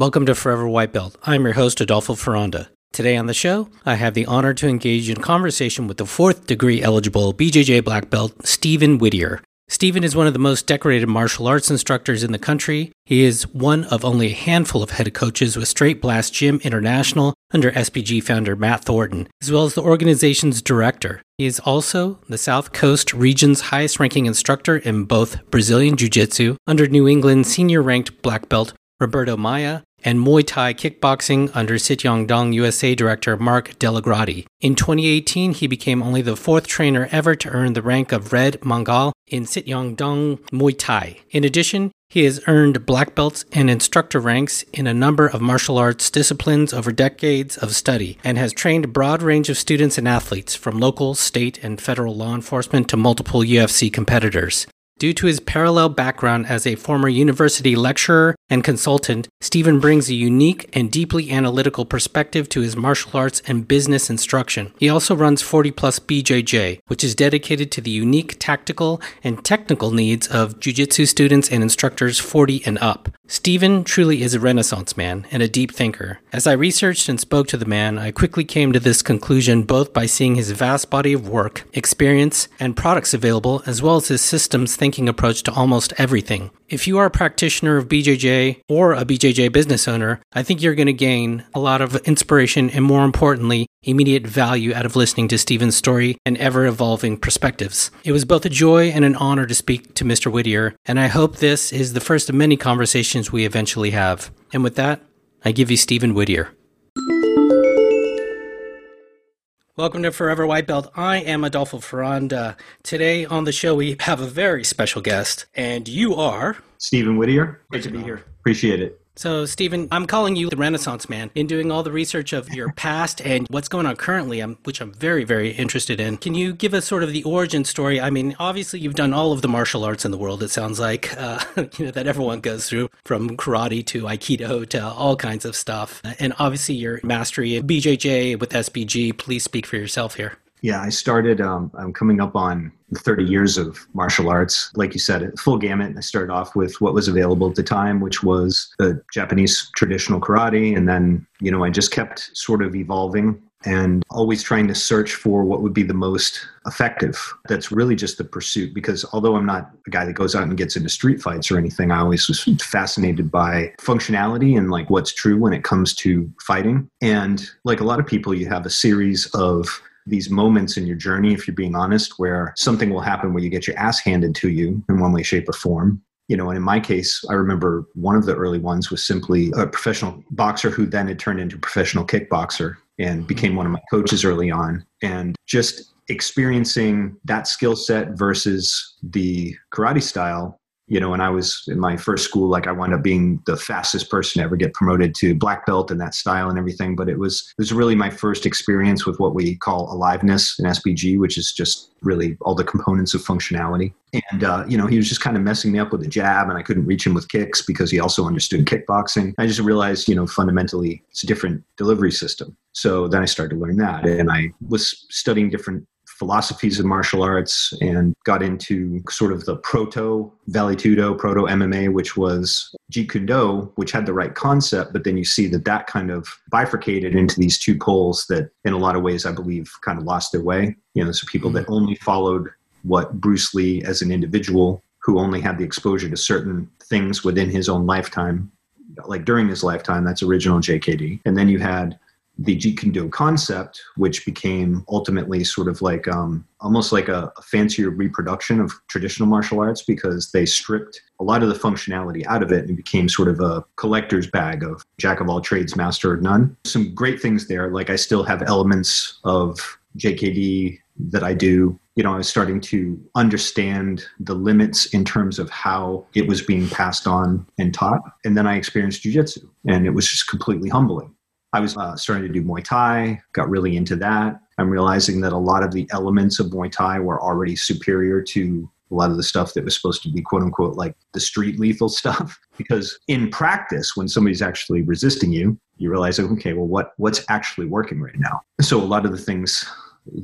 Welcome to Forever White Belt. I'm your host, Adolfo Ferranda. Today on the show, I have the honor to engage in conversation with the fourth degree eligible BJJ black belt, Stephen Whittier. Stephen is one of the most decorated martial arts instructors in the country. He is one of only a handful of head coaches with Straight Blast Gym International under SBG founder Matt Thornton, as well as the organization's director. He is also the South Coast region's highest ranking instructor in both Brazilian Jiu Jitsu under New England senior ranked black belt Roberto Maia, and Muay Thai kickboxing under Sityodtong USA director Mark DellaGrotte. In 2018, he became only the fourth trainer ever to earn the rank of Red Mongkol in Sityodtong Muay Thai. In addition, he has earned black belts and instructor ranks in a number of martial arts disciplines over decades of study and has trained a broad range of students and athletes from local, state, and federal law enforcement to multiple UFC competitors. Due to his parallel background as a former university lecturer and consultant, Stephen brings a unique and deeply analytical perspective to his martial arts and business instruction. He also runs 40 Plus BJJ, which is dedicated to the unique tactical and technical needs of jiu-jitsu students and instructors 40 and up. Stephen truly is a renaissance man and a deep thinker. As I researched and spoke to the man, I quickly came to this conclusion both by seeing his vast body of work, experience, and products available, as well as his systems thinking approach to almost everything. If you are a practitioner of BJJ or a BJJ business owner, I think you're going to gain a lot of inspiration and, more importantly, immediate value out of listening to Stephen's story and ever evolving perspectives. It was both a joy and an honor to speak to Mr. Whittier, and I hope this is the first of many conversations we eventually have. And with that, I give you Stephen Whittier. Welcome to Forever White Belt. I am Adolfo Ferranda. Today on the show, we have a very special guest, and you are Stephen Whittier. Great to be here. Appreciate it. So, Stephen, I'm calling you the Renaissance man in doing all the research of your past and what's going on currently, um, which I'm very, very interested in. Can you give us sort of the origin story? I mean, obviously, you've done all of the martial arts in the world, it sounds like, uh, you know, that everyone goes through from karate to aikido to all kinds of stuff. And obviously, your mastery in BJJ with SBG. Please speak for yourself here. Yeah, I started, um, I'm coming up on 30 years of martial arts. Like you said, full gamut. I started off with what was available at the time, which was the Japanese traditional karate. And then, you know, I just kept sort of evolving and always trying to search for what would be the most effective. That's really just the pursuit because although I'm not a guy that goes out and gets into street fights or anything, I always was fascinated by functionality and like what's true when it comes to fighting. And like a lot of people, you have a series of these moments in your journey, if you're being honest, where something will happen where you get your ass handed to you in one way, shape, or form. You know, and in my case, I remember one of the early ones was simply a professional boxer who then had turned into a professional kickboxer and mm-hmm. became one of my coaches early on. And just experiencing that skill set versus the karate style you know, when I was in my first school, like I wound up being the fastest person to ever get promoted to black belt in that style and everything. But it was it was really my first experience with what we call aliveness in SBG, which is just really all the components of functionality. And uh, you know, he was just kind of messing me up with a jab, and I couldn't reach him with kicks because he also understood kickboxing. I just realized, you know, fundamentally it's a different delivery system. So then I started to learn that, and I was studying different philosophies of martial arts and got into sort of the proto Vale Tudo, proto MMA, which was Jeet Kune Do, which had the right concept, but then you see that that kind of bifurcated into these two poles that, in a lot of ways, I believe, kind of lost their way. You know, so people that mm-hmm. only followed what Bruce Lee as an individual, who only had the exposure to certain things within his own lifetime, like during his lifetime, that's original JKD. And then you had the Jeet Kune Do concept, which became ultimately sort of like um, almost like a, a, fancier reproduction of traditional martial arts because they stripped a lot of the functionality out of it and became sort of a collector's bag of jack of all trades, master of none. Some great things there. Like I still have elements of JKD that I do. You know, I was starting to understand the limits in terms of how it was being passed on and taught. And then I experienced jujitsu, and it was just completely humbling I was uh, starting to do Muay Thai, got really into that. I'm realizing that a lot of the elements of Muay Thai were already superior to a lot of the stuff that was supposed to be quote unquote like the street lethal stuff. Because in practice, when somebody's actually resisting you, you realize, okay, well, what, what's actually working right now? So a lot of the things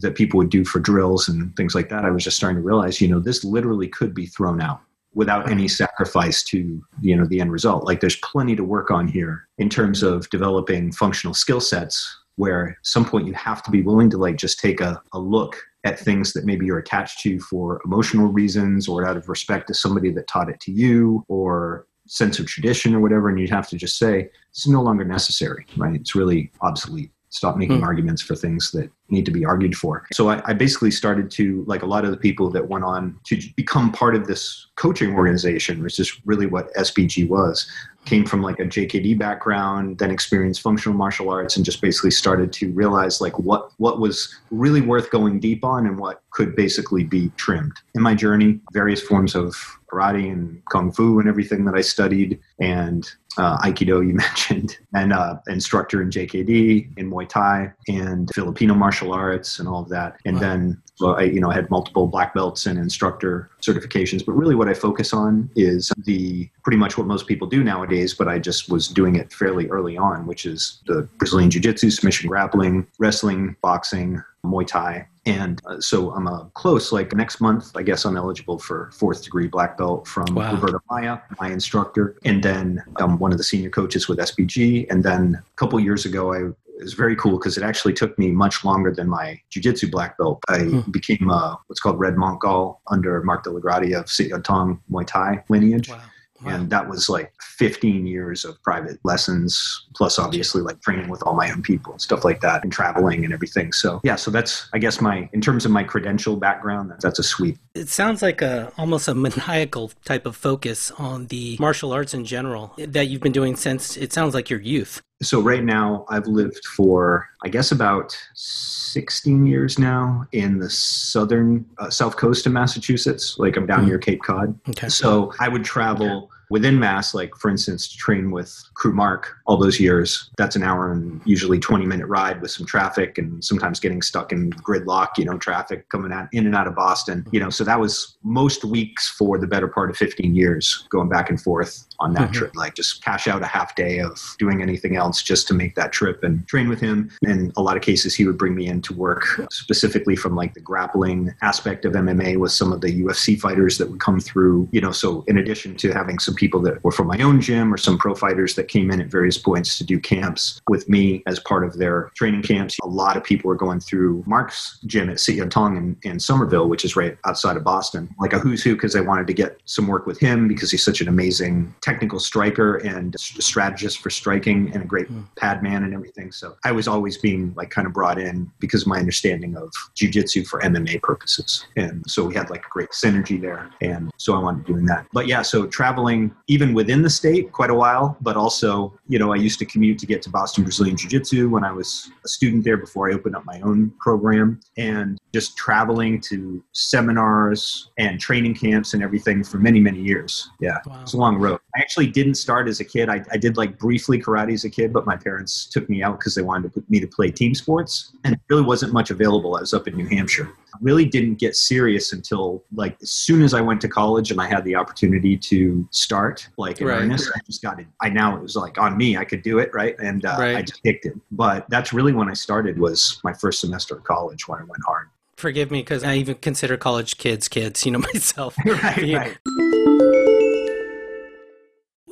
that people would do for drills and things like that, I was just starting to realize, you know, this literally could be thrown out without any sacrifice to you know the end result. Like there's plenty to work on here in terms of developing functional skill sets where at some point you have to be willing to like just take a, a look at things that maybe you're attached to for emotional reasons or out of respect to somebody that taught it to you or sense of tradition or whatever and you'd have to just say it's no longer necessary right? It's really obsolete stop making mm. arguments for things that need to be argued for. So I, I, basically started to, like a lot of the people that went on to become part of this coaching organization, which is really what SBG was, came from like a JKD background, then experienced functional martial arts, and just basically started to realize like what what was really worth going deep on and what could basically be trimmed. In my journey, various forms of karate and kung fu and everything that I studied, and uh, Aikido you mentioned, and uh, instructor in JKD, in Muay Thai, and Filipino martial arts, and all of that. And wow. then so I, you know, I had multiple black belts and instructor certifications, but really what I focus on is the pretty much what most people do nowadays, but I just was doing it fairly early on, which is the Brazilian Jiu-Jitsu, submission grappling, wrestling, boxing, Muay Thai. And uh, so I'm a close, like next month, I guess I'm eligible for fourth degree black belt from wow. Roberto Maia, my instructor. And then I'm one of the senior coaches with SBG. And then a couple years ago, I it was very cool because it actually took me much longer than my jiu-jitsu black belt. I hmm. became uh, what's called Red Mongkol under Mark DellaGrotte of Sit Tong Muay Thai lineage. Wow. And that was like 15 years of private lessons, plus obviously like training with all my own people and stuff like that, and traveling and everything. So yeah, so that's I guess my in terms of my credential background, that's a sweep. It sounds like a almost a maniacal type of focus on the martial arts in general that you've been doing since it sounds like your youth. So right now I've lived for I guess about 16 years now in the southern uh, south coast of Massachusetts. Like I'm down mm. near Cape Cod. Okay. So I would travel within Mass, like for instance, to train with Kru Mark all those years, that's an hour and usually 20 minute ride with some traffic and sometimes getting stuck in gridlock, you know, traffic coming out in and out of Boston, you know, so that was most weeks for the better part of 15 years going back and forth on that mm-hmm. trip, like just cash out a half day of doing anything else just to make that trip and train with him. In a lot of cases, he would bring me in to work specifically from like the grappling aspect of MMA with some of the UFC fighters that would come through, you know, so in addition to having some people that were from my own gym or some pro fighters that came in at various points to do camps with me as part of their training camps. A lot of people were going through Mark's gym at Sityodtong in, in Somerville, which is right outside of Boston, like a who's who, because they wanted to get some work with him because he's such an amazing technical striker and strategist for striking and a great mm. pad man and everything. So I was always being like kind of brought in because of my understanding of jujitsu for MMA purposes. And so we had like a great synergy there. And so I wanted doing that. But yeah, so traveling even within the state quite a while, but also, you know, I used to commute to get to Boston Brazilian Jiu Jitsu when I was a student there before I opened up my own program. And just traveling to seminars and training camps and everything for many, many years. Yeah, wow. it's a long road. I actually didn't start as a kid. I, I did like briefly karate as a kid, but my parents took me out because they wanted to put me to play team sports. And it really wasn't much available. I was up in New Hampshire really didn't get serious until like as soon as I went to college and I had the opportunity to start like in right. earnest. I just got it. I now it was like on me. I could do it right, and uh, right. I just picked it. But that's really when I started. Was my first semester of college when I went hard. Forgive me because I even consider college kids kids. You know myself. right, right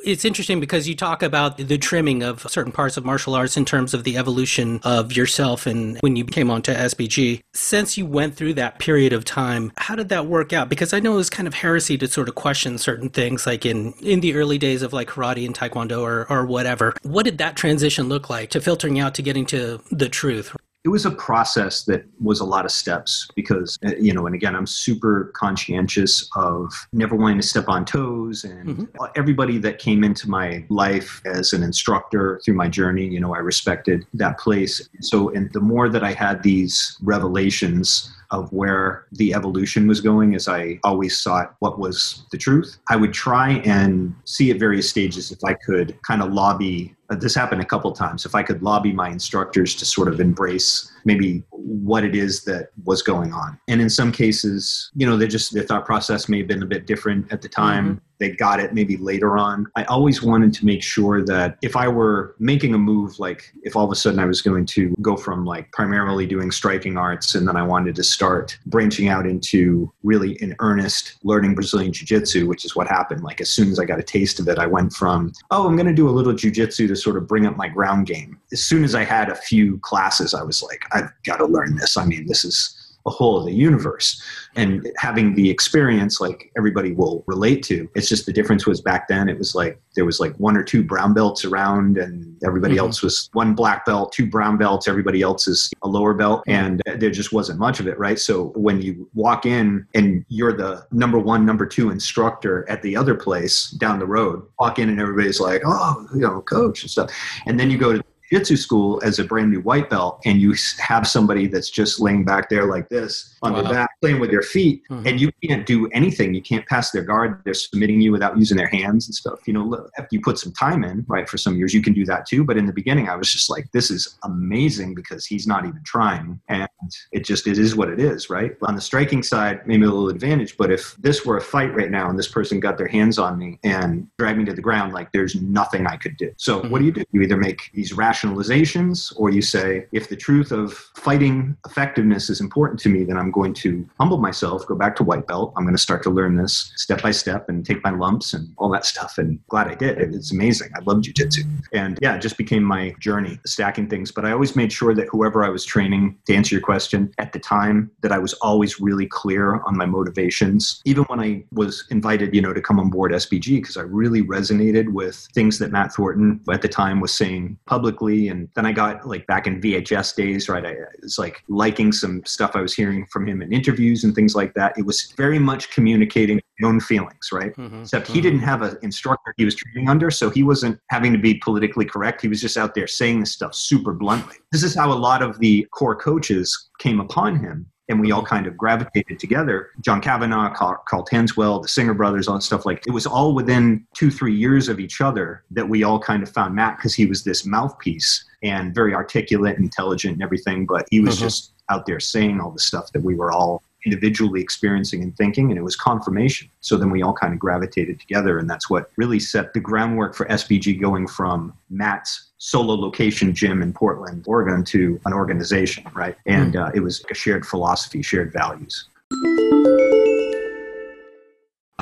it's interesting because you talk about the trimming of certain parts of martial arts in terms of the evolution of yourself and when you came onto SBG. Since you went through that period of time, how did that work out? Because I know it was kind of heresy to sort of question certain things like in, in the early days of like karate and taekwondo or, or whatever. What did that transition look like to filtering out to getting to the truth? It was a process that was a lot of steps because uh, you know and again i'm super conscientious of never wanting to step on toes and mm-hmm. everybody that came into my life as an instructor through my journey you know i respected that place so and the more that i had these revelations of where the evolution was going as I always sought what was the truth. I would try and see at various stages if I could kind of lobby. Uh, this happened a couple times. If I could lobby my instructors to sort of embrace maybe what it is that was going on. And in some cases, you know, they just their thought process may have been a bit different at the time. Mm-hmm they got it maybe later on. I always wanted to make sure that if I were making a move, like if all of a sudden I was going to go from like primarily doing striking arts and then I wanted to start branching out into really in earnest learning Brazilian Jiu Jitsu, which is what happened. Like as soon as I got a taste of it, I went from, oh, I'm going to do a little Jiu Jitsu to sort of bring up my ground game. As soon as I had a few classes, I was like, I've got to learn this. I mean, this is a whole of the universe. And having the experience like everybody will relate to it's just the difference was back then it was like there was like one or two brown belts around and everybody mm-hmm. else was one black belt two brown belts everybody else is a lower belt and there just wasn't much of it right? So when you walk in and you're the number one number two instructor at the other place down the road walk in and everybody's like oh you know coach and stuff. And then you go to jiu-jitsu school as a brand new white belt and you have somebody that's just laying back there like this on wow. their back playing with their feet mm-hmm. and you can't do anything. You can't pass their guard. They're submitting you without using their hands and stuff. You know if you put some time in right for some years you can do that too. But in the beginning i was just like this is amazing because he's not even trying. And it just it is what it is right? On the striking side maybe a little advantage but if this were a fight right now and this person got their hands on me and dragged me to the ground like there's nothing i could do. So mm-hmm. what do you do? You either make these rationalizations, or you say, if the truth of fighting effectiveness is important to me, then I'm going to humble myself, go back to white belt. I'm going to start to learn this step by step and take my lumps and all that stuff. And glad I did. It's amazing. I love jujitsu. And yeah, it just became my journey, stacking things. But I always made sure that whoever I was training, to answer your question, at the time, that I was always really clear on my motivations. Even when I was invited, you know, to come on board SBG, because I really resonated with things that Matt Thornton at the time was saying publicly and then I got like back in VHS days, right? I was like liking some stuff I was hearing from him in interviews and things like that. It was very much communicating my own feelings, right? Mm-hmm. Except he mm-hmm. didn't have an instructor he was training under, so he wasn't having to be politically correct. He was just out there saying this stuff super bluntly. This is how a lot of the core coaches came upon him and we all mm-hmm. kind of gravitated together. John Kavanagh, Carl, Karl Tanswell, the Singer brothers, all that stuff. Like it was all within two, three years of each other that we all kind of found Matt because he was this mouthpiece and very articulate, intelligent, and everything. But he was mm-hmm. just out there saying all the stuff that we were all individually experiencing and thinking, and it was confirmation. So then we all kind of gravitated together, and that's what really set the groundwork for SBG going from Matt's solo location gym in Portland, Oregon, to an organization, right? And hmm. uh, it was a shared philosophy, shared values.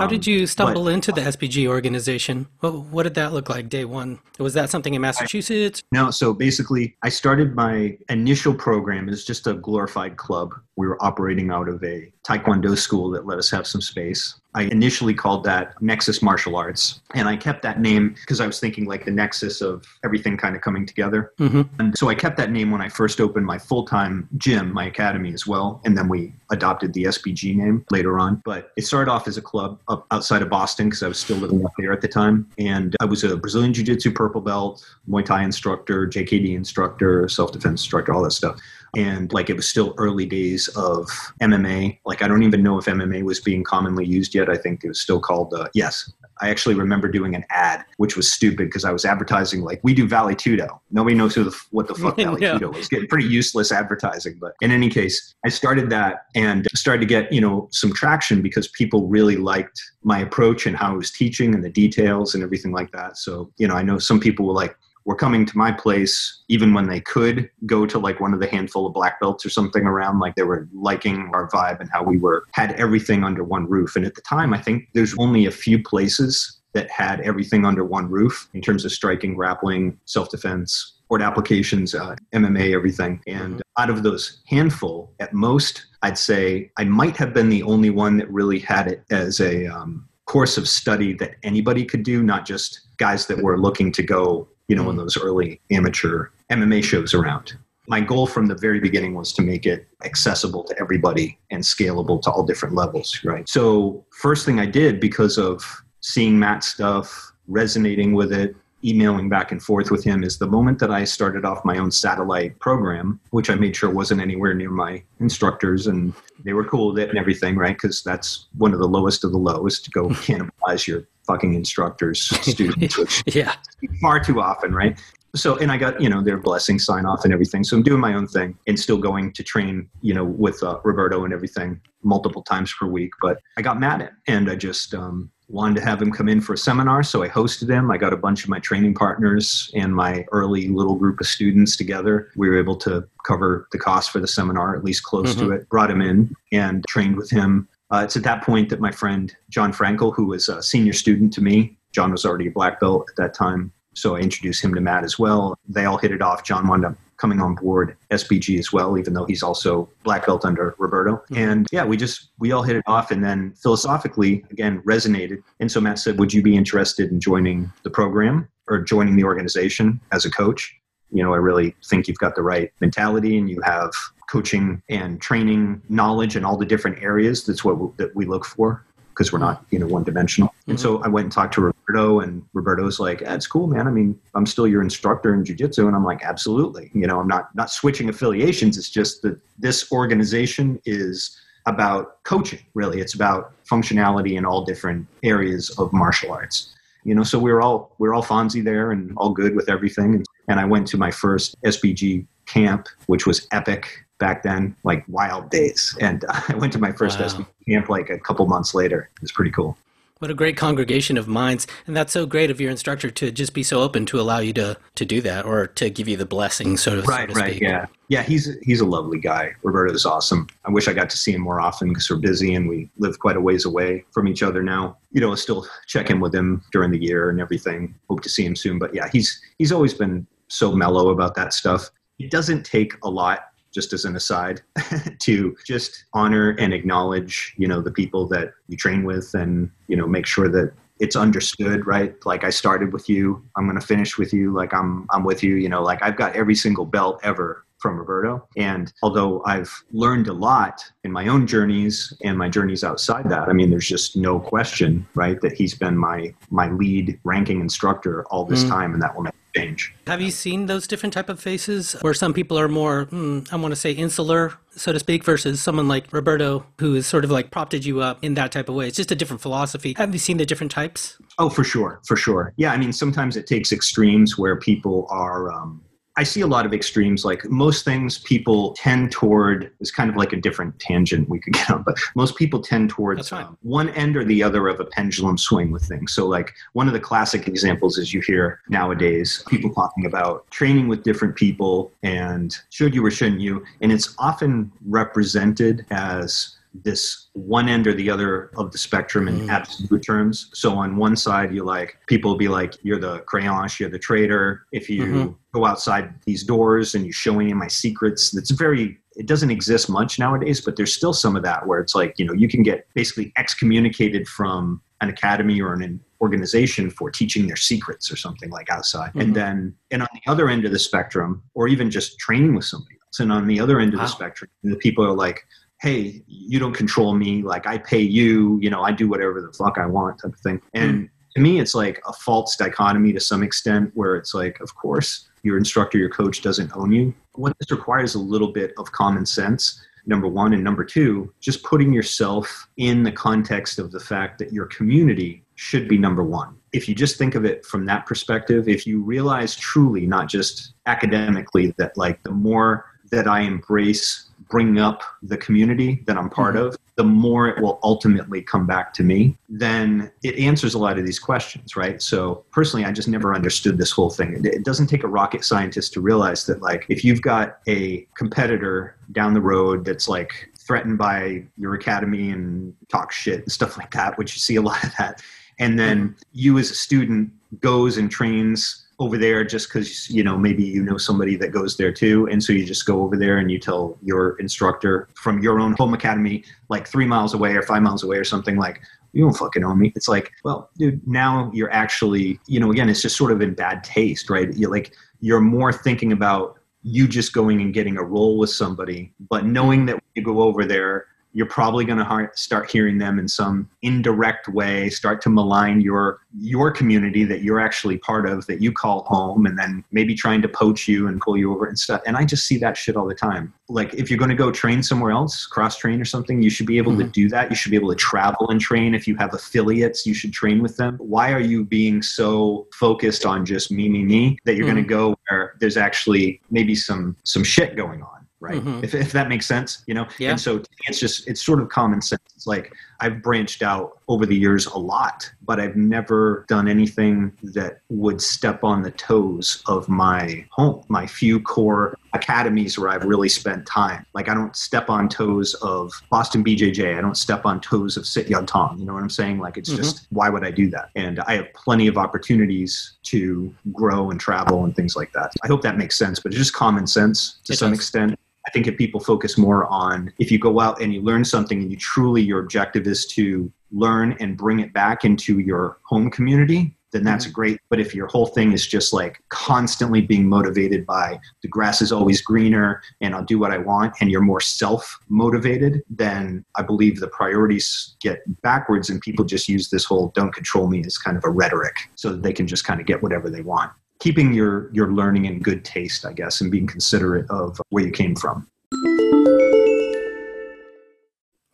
How did um, you stumble but, into the uh, SBG organization? What, what, did that look like day one? Was that something in Massachusetts? no, so basically, I started my initial program as just a glorified club. We were operating out of a Taekwondo school that let us have some space. I initially called that Nexus Martial Arts, and I kept that name because I was thinking like the nexus of everything kind of coming together. Mm-hmm. And so I kept that name when I first opened my full time gym, my academy as well. And then we adopted the SBG name later on. But it started off as a club up outside of Boston because I was still living up there at the time. And I was a Brazilian Jiu Jitsu purple belt, Muay Thai instructor, JKD instructor, self defense instructor, all that stuff and like it was still early days of MMA. Like I don't even know if MMA was being commonly used yet. I think it was still called uh, yes. I actually remember doing an ad, which was stupid because I was advertising like we do Vale Tudo. Nobody knows who the, what the fuck Vale yeah. Tudo is. Getting pretty useless advertising, but in any case, I started that and started to get you know some traction because people really liked my approach and how I was teaching and the details and everything like that. So you know, I know some people were like, were coming to my place even when they could go to like one of the handful of black belts or something around like they were liking our vibe and how we were had everything under one roof and at the time i think there's only a few places that had everything under one roof in terms of striking grappling self-defense sport applications uh, mma everything and mm-hmm. out of those handful at most i'd say i might have been the only one that really had it as a um, course of study that anybody could do not just guys that were looking to go you know, in hmm. those early amateur MMA shows around. My goal from the very beginning was to make it accessible to everybody and scalable to all different levels, right? So, first thing I did because of seeing Matt's stuff, resonating with it, emailing back and forth with him is the moment that I started off my own satellite program, which I made sure wasn't anywhere near my instructors and they were cool with it and everything, right? Because that's one of the lowest of the lowest to go cannibalize your fucking instructors, students, which yeah, far too often, right? So, and I got, you know, their blessing sign off and everything. So I'm doing my own thing and still going to train, you know, with uh, Roberto and everything multiple times per week. But I got mad at and I just, um, wanted to have him come in for a seminar, so I hosted him. I got a bunch of my training partners and my early little group of students together. We were able to cover the cost for the seminar, at least close mm-hmm. to it. Brought him in and trained with him. Uh, it's at that point that my friend John Frankl, who was a senior student to me, John was already a black belt at that time, so I introduced him to Matt as well. They all hit it off. John wound up coming on board SBG as well, even though he's also black belt under Roberto. Mm-hmm. And yeah, we just we all hit it off, and then philosophically again resonated. And so Matt said, "Would you be interested in joining the program or joining the organization as a coach?" You know, I really think you've got the right mentality, and you have coaching and training knowledge in all the different areas. That's what we, that we look for because we're not you know one dimensional. Mm-hmm. And so I went and talked to Roberto, and Roberto's like, "That's cool, man. I mean, I'm still your instructor in jujitsu," and I'm like, "Absolutely. You know, I'm not not switching affiliations. It's just that this organization is." about coaching really it's about functionality in all different areas of martial arts you know so we are all we are all fonzie there and all good with everything and, and i went to my first sbg camp which was epic back then, like wild days. And uh, I went to my first wow. camp like a couple months later. It was pretty cool. What a great congregation of minds. And that's so great of your instructor to just be so open to allow you to, to do that or to give you the blessing, so to, right, so to right, speak. Yeah. Yeah, he's, he's a lovely guy. Roberto is awesome. I wish I got to see him more often because we're busy and we live quite a ways away from each other now. You know, I still check in with him during the year and everything. Hope to see him soon. But yeah, he's, he's always been so mellow about that stuff. It doesn't take a lot just as an aside, to just honor and acknowledge, you know, the people that you train with and, you know, make sure that it's understood, right? Like I started with you, I'm going to finish with you, like I'm I'm with you, you know, like I've got every single belt ever from Roberto. And although I've learned a lot in my own journeys and my journeys outside that, I mean, there's just no question, right, that he's been my my lead ranking instructor all this mm. time, and that will never change. Have you seen those different type of faces where some people are more, mm, I want to say, insular, so to speak, versus someone like Roberto, who is sort of like propped you up in that type of way? It's just a different philosophy. Have you seen the different types? Oh, for sure, for sure. Yeah, I mean, sometimes it takes extremes where people are. Um, I see a lot of extremes. Like most things, people tend toward is kind of like a different tangent we could get on, but most people tend towards um, one end or the other of a pendulum swing with things. So, like one of the classic examples is you hear nowadays people talking about training with different people and should you or shouldn't you, and it's often represented as this one end or the other of the spectrum in mm. absolute terms. So on one side, you like people will be like, "You're the créance, you're the traitor." If you mm-hmm. go outside these doors and you show any of my secrets, that's very. It doesn't exist much nowadays, but there's still some of that where it's like you know you can get basically excommunicated from an academy or an organization for teaching their secrets or something like outside. Mm-hmm. And then and on the other end of the spectrum, or even just training with somebody else. And on the other end of wow. the spectrum, the people are like, hey, you don't control me. Like I pay you, you know, I do whatever the fuck I want type of thing. Hmm. And to me, it's like a false dichotomy to some extent where it's like, of course, your instructor, your coach doesn't own you. What this requires a little bit of common sense number one and number two just putting yourself in the context of the fact that your community should be number one if you just think of it from that perspective if you realize truly not just academically that like the more that i embrace bringing up the community that I'm part mm-hmm. of, the more it will ultimately come back to me, then it answers a lot of these questions, right? So personally, I just never understood this whole thing. It doesn't take a rocket scientist to realize that, like, if you've got a competitor down the road that's like threatened by your academy and talk shit and stuff like that, which you see a lot of that, and then you as a student goes and trains over there just because you know maybe you know somebody that goes there too. And so you just go over there and you tell your instructor from your own home academy like three miles away or five miles away or something like you don't fucking own me. It's like well dude now you're actually you know again it's just sort of in bad taste right? You like you're more thinking about you just going and getting a role with somebody but knowing that you go over there you're probably going to start hearing them in some indirect way start to malign your your community that you're actually part of that you call home and then maybe trying to poach you and pull you over and stuff. And i just see that shit all the time. Like if you're going to go train somewhere else cross train or something you should be able mm-hmm. to do that. You should be able to travel and train. If you have affiliates you should train with them. Why are you being so focused on just me me me that you're mm-hmm. going to go where there's actually maybe some some shit going on right? Mm-hmm. If, if that makes sense, you know? Yeah. And so it's just, it's sort of common sense. It's like I've branched out over the years a lot, but I've never done anything that would step on the toes of my home, my few core academies where I've really spent time. Like I don't step on toes of Boston BJJ. I don't step on toes of Sityodtong. You know what I'm saying? Like it's mm-hmm. just why would I do that? And I have plenty of opportunities to grow and travel and things like that. I hope that makes sense, but it's just common sense to it some does. extent. I think if people focus more on if you go out and you learn something and you truly your objective is to learn and bring it back into your home community, then that's mm-hmm. great. But if your whole thing is just like constantly being motivated by the grass is always greener and I'll do what I want, and you're more self motivated, then I believe the priorities get backwards and people just use this whole don't control me as kind of a rhetoric so that they can just kind of get whatever they want keeping your your learning in good taste, I guess, and being considerate of where you came from.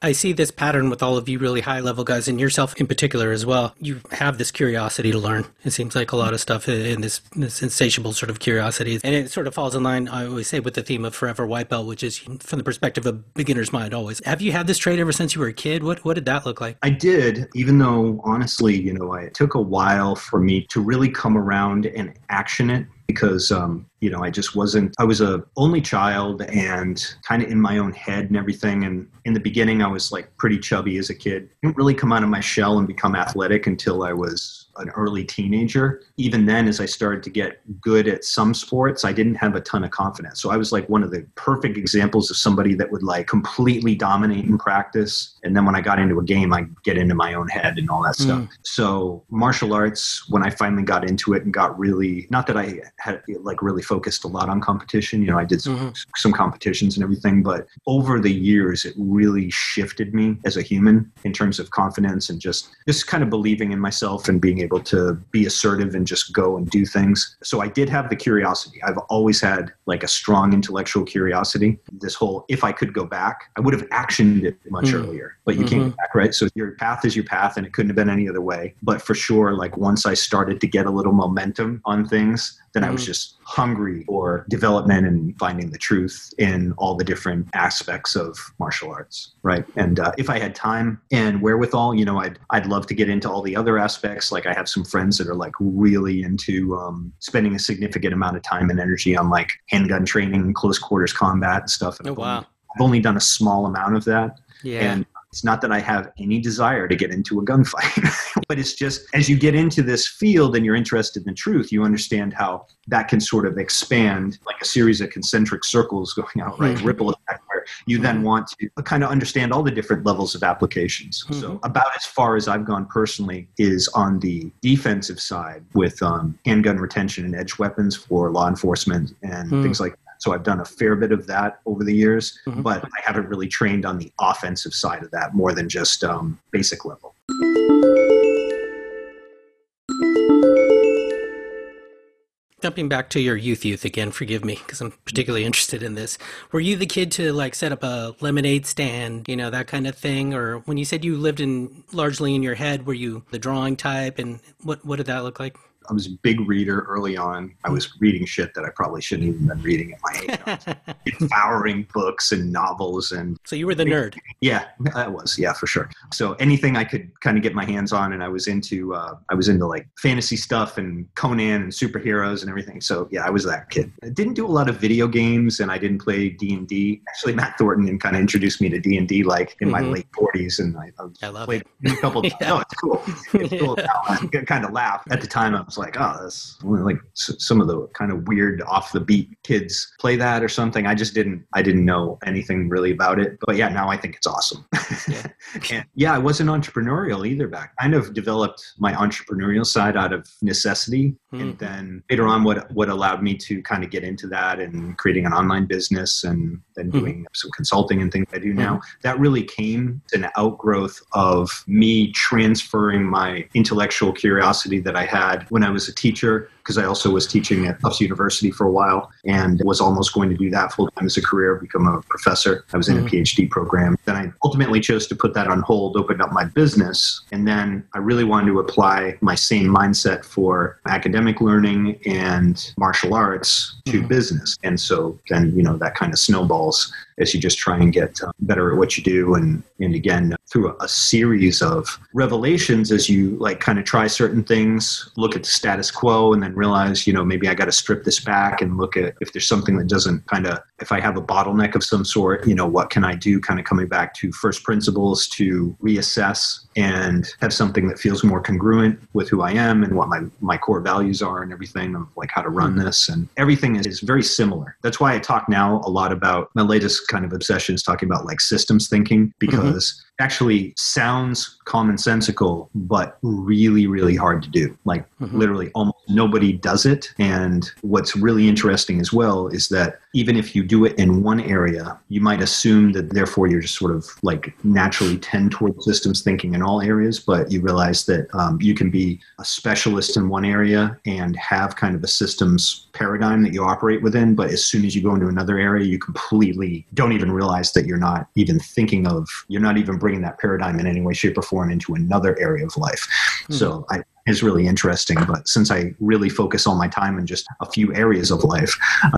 I see this pattern with all of you really high level guys and yourself in particular as well. You have this curiosity to learn. It seems like a lot of stuff in this, this insatiable sort of curiosity. And it sort of falls in line, I always say, with the theme of forever white belt, which is from the perspective of beginner's mind always. Have you had this trait ever since you were a kid? What, what did that look like? I did, even though honestly, you know, it took a while for me to really come around and action it because um, you know i just wasn't i was a only child and kind of in my own head and everything. And in the beginning i was like pretty chubby as a kid. Didn't really come out of my shell and become athletic until i was an early teenager. Even then, as I started to get good at some sports, I didn't have a ton of confidence. So I was like one of the perfect examples of somebody that would like completely dominate in practice. And then when I got into a game, I get into my own head and all that stuff. Mm. So martial arts, when I finally got into it and got really, not that I had like really focused a lot on competition, you know, I did some, mm-hmm. some competitions and everything, but over the years, it really shifted me as a human in terms of confidence and just, just kind of believing in myself and being able able to be assertive and just go and do things. So I did have the curiosity. I've always had like a strong intellectual curiosity. This whole, if I could go back, I would have actioned it much mm. earlier, but you mm-hmm. can't go back, right? So your path is your path and it couldn't have been any other way. But for sure, like once I started to get a little momentum on things, then mm. I was mm. just hungry for development and finding the truth in all the different aspects of martial arts, right? And uh, if I had time and wherewithal, you know, I'd I'd love to get into all the other aspects. Like I have some friends that are like really into um, spending a significant amount of time and energy on like handgun training, close quarters combat, and stuff. And oh wow! I've only done a small amount of that. Yeah. And it's not that I have any desire to get into a gunfight, but it's just as you get into this field and you're interested in the truth, you understand how that can sort of expand like a series of concentric circles going out, right? Mm-hmm. Ripple effect you mm-hmm. then want to kind of understand all the different levels of applications. Mm-hmm. So about as far as I've gone personally is on the defensive side with um, handgun retention and edge weapons for law enforcement and mm. things like that. So I've done a fair bit of that over the years, mm-hmm. but I haven't really trained on the offensive side of that more than just um, basic level. Jumping back to your youth youth again, forgive me because I'm particularly interested in this. Were you the kid to like set up a lemonade stand, you know, that kind of thing? Or when you said you lived in largely in your head, were you the drawing type and what what did that look like? I was a big reader early on. I was reading shit that I probably shouldn't even been reading at my age. devouring books and novels and. So you were the nerd. Yeah, I was. Yeah, for sure. So anything I could kind of get my hands on, and I was into. Uh, I was into like fantasy stuff and Conan and superheroes and everything. So yeah, I was that kid. I didn't do a lot of video games, and I didn't play D and D. Actually, Matt Thornton kind of introduced me to D and D like in mm-hmm. my late forties, and I, I, I played it. a couple. yeah. No, it's cool. It's cool. I kind of laugh at the time. I was like, oh, that's like some of the kind of weird off the beat kids play that or something. I just didn't, I didn't know anything really about it. But yeah, now I think it's awesome. Yeah. and yeah, I wasn't entrepreneurial either back. Kind of developed my entrepreneurial side out of necessity. Mm. And then later on, what, what allowed me to kind of get into that and creating an online business and then mm. doing some consulting and things I do now, mm. that really came as an outgrowth of me transferring my intellectual curiosity that I had when I I was a teacher because I also was teaching at Tufts University for a while and was almost going to do that full time as a career, become a professor. I was in mm-hmm. a PhD program. Then I ultimately chose to put that on hold, opened up my business, and then I really wanted to apply my same mindset for academic learning and martial arts to mm-hmm. business. And so then, you know, that kind of snowballs as you just try and get uh, better at what you do and and again through a, a, series of revelations as you like kind of try certain things look at the status quo and then realize you know maybe i got to strip this back and look at if there's something that doesn't kind of if i have a bottleneck of some sort you know what can i do kind of coming back to first principles to reassess and have something that feels more congruent with who i am and what my my core values are and everything of like how to run mm-hmm. this and everything is, is very similar that's why i talk now a lot about my latest kind of obsession is talking about like systems thinking mm-hmm. because mm-hmm. Actually sounds commonsensical, but really, really hard to do. Like mm-hmm. literally almost nobody does it. And what's really interesting as well is that even if you do it in one area, you might assume that therefore you're just sort of like naturally tend toward systems thinking in all areas, but you realize that um, you can be a specialist in one area and have kind of a systems paradigm that you operate within. But as soon as you go into another area, you completely don't even realize that you're not even thinking of, you're not even bringing that paradigm in any way, shape, or form into another area of life. Mm-hmm. So I, is really interesting. But since I really focus all my time in just a few areas of life,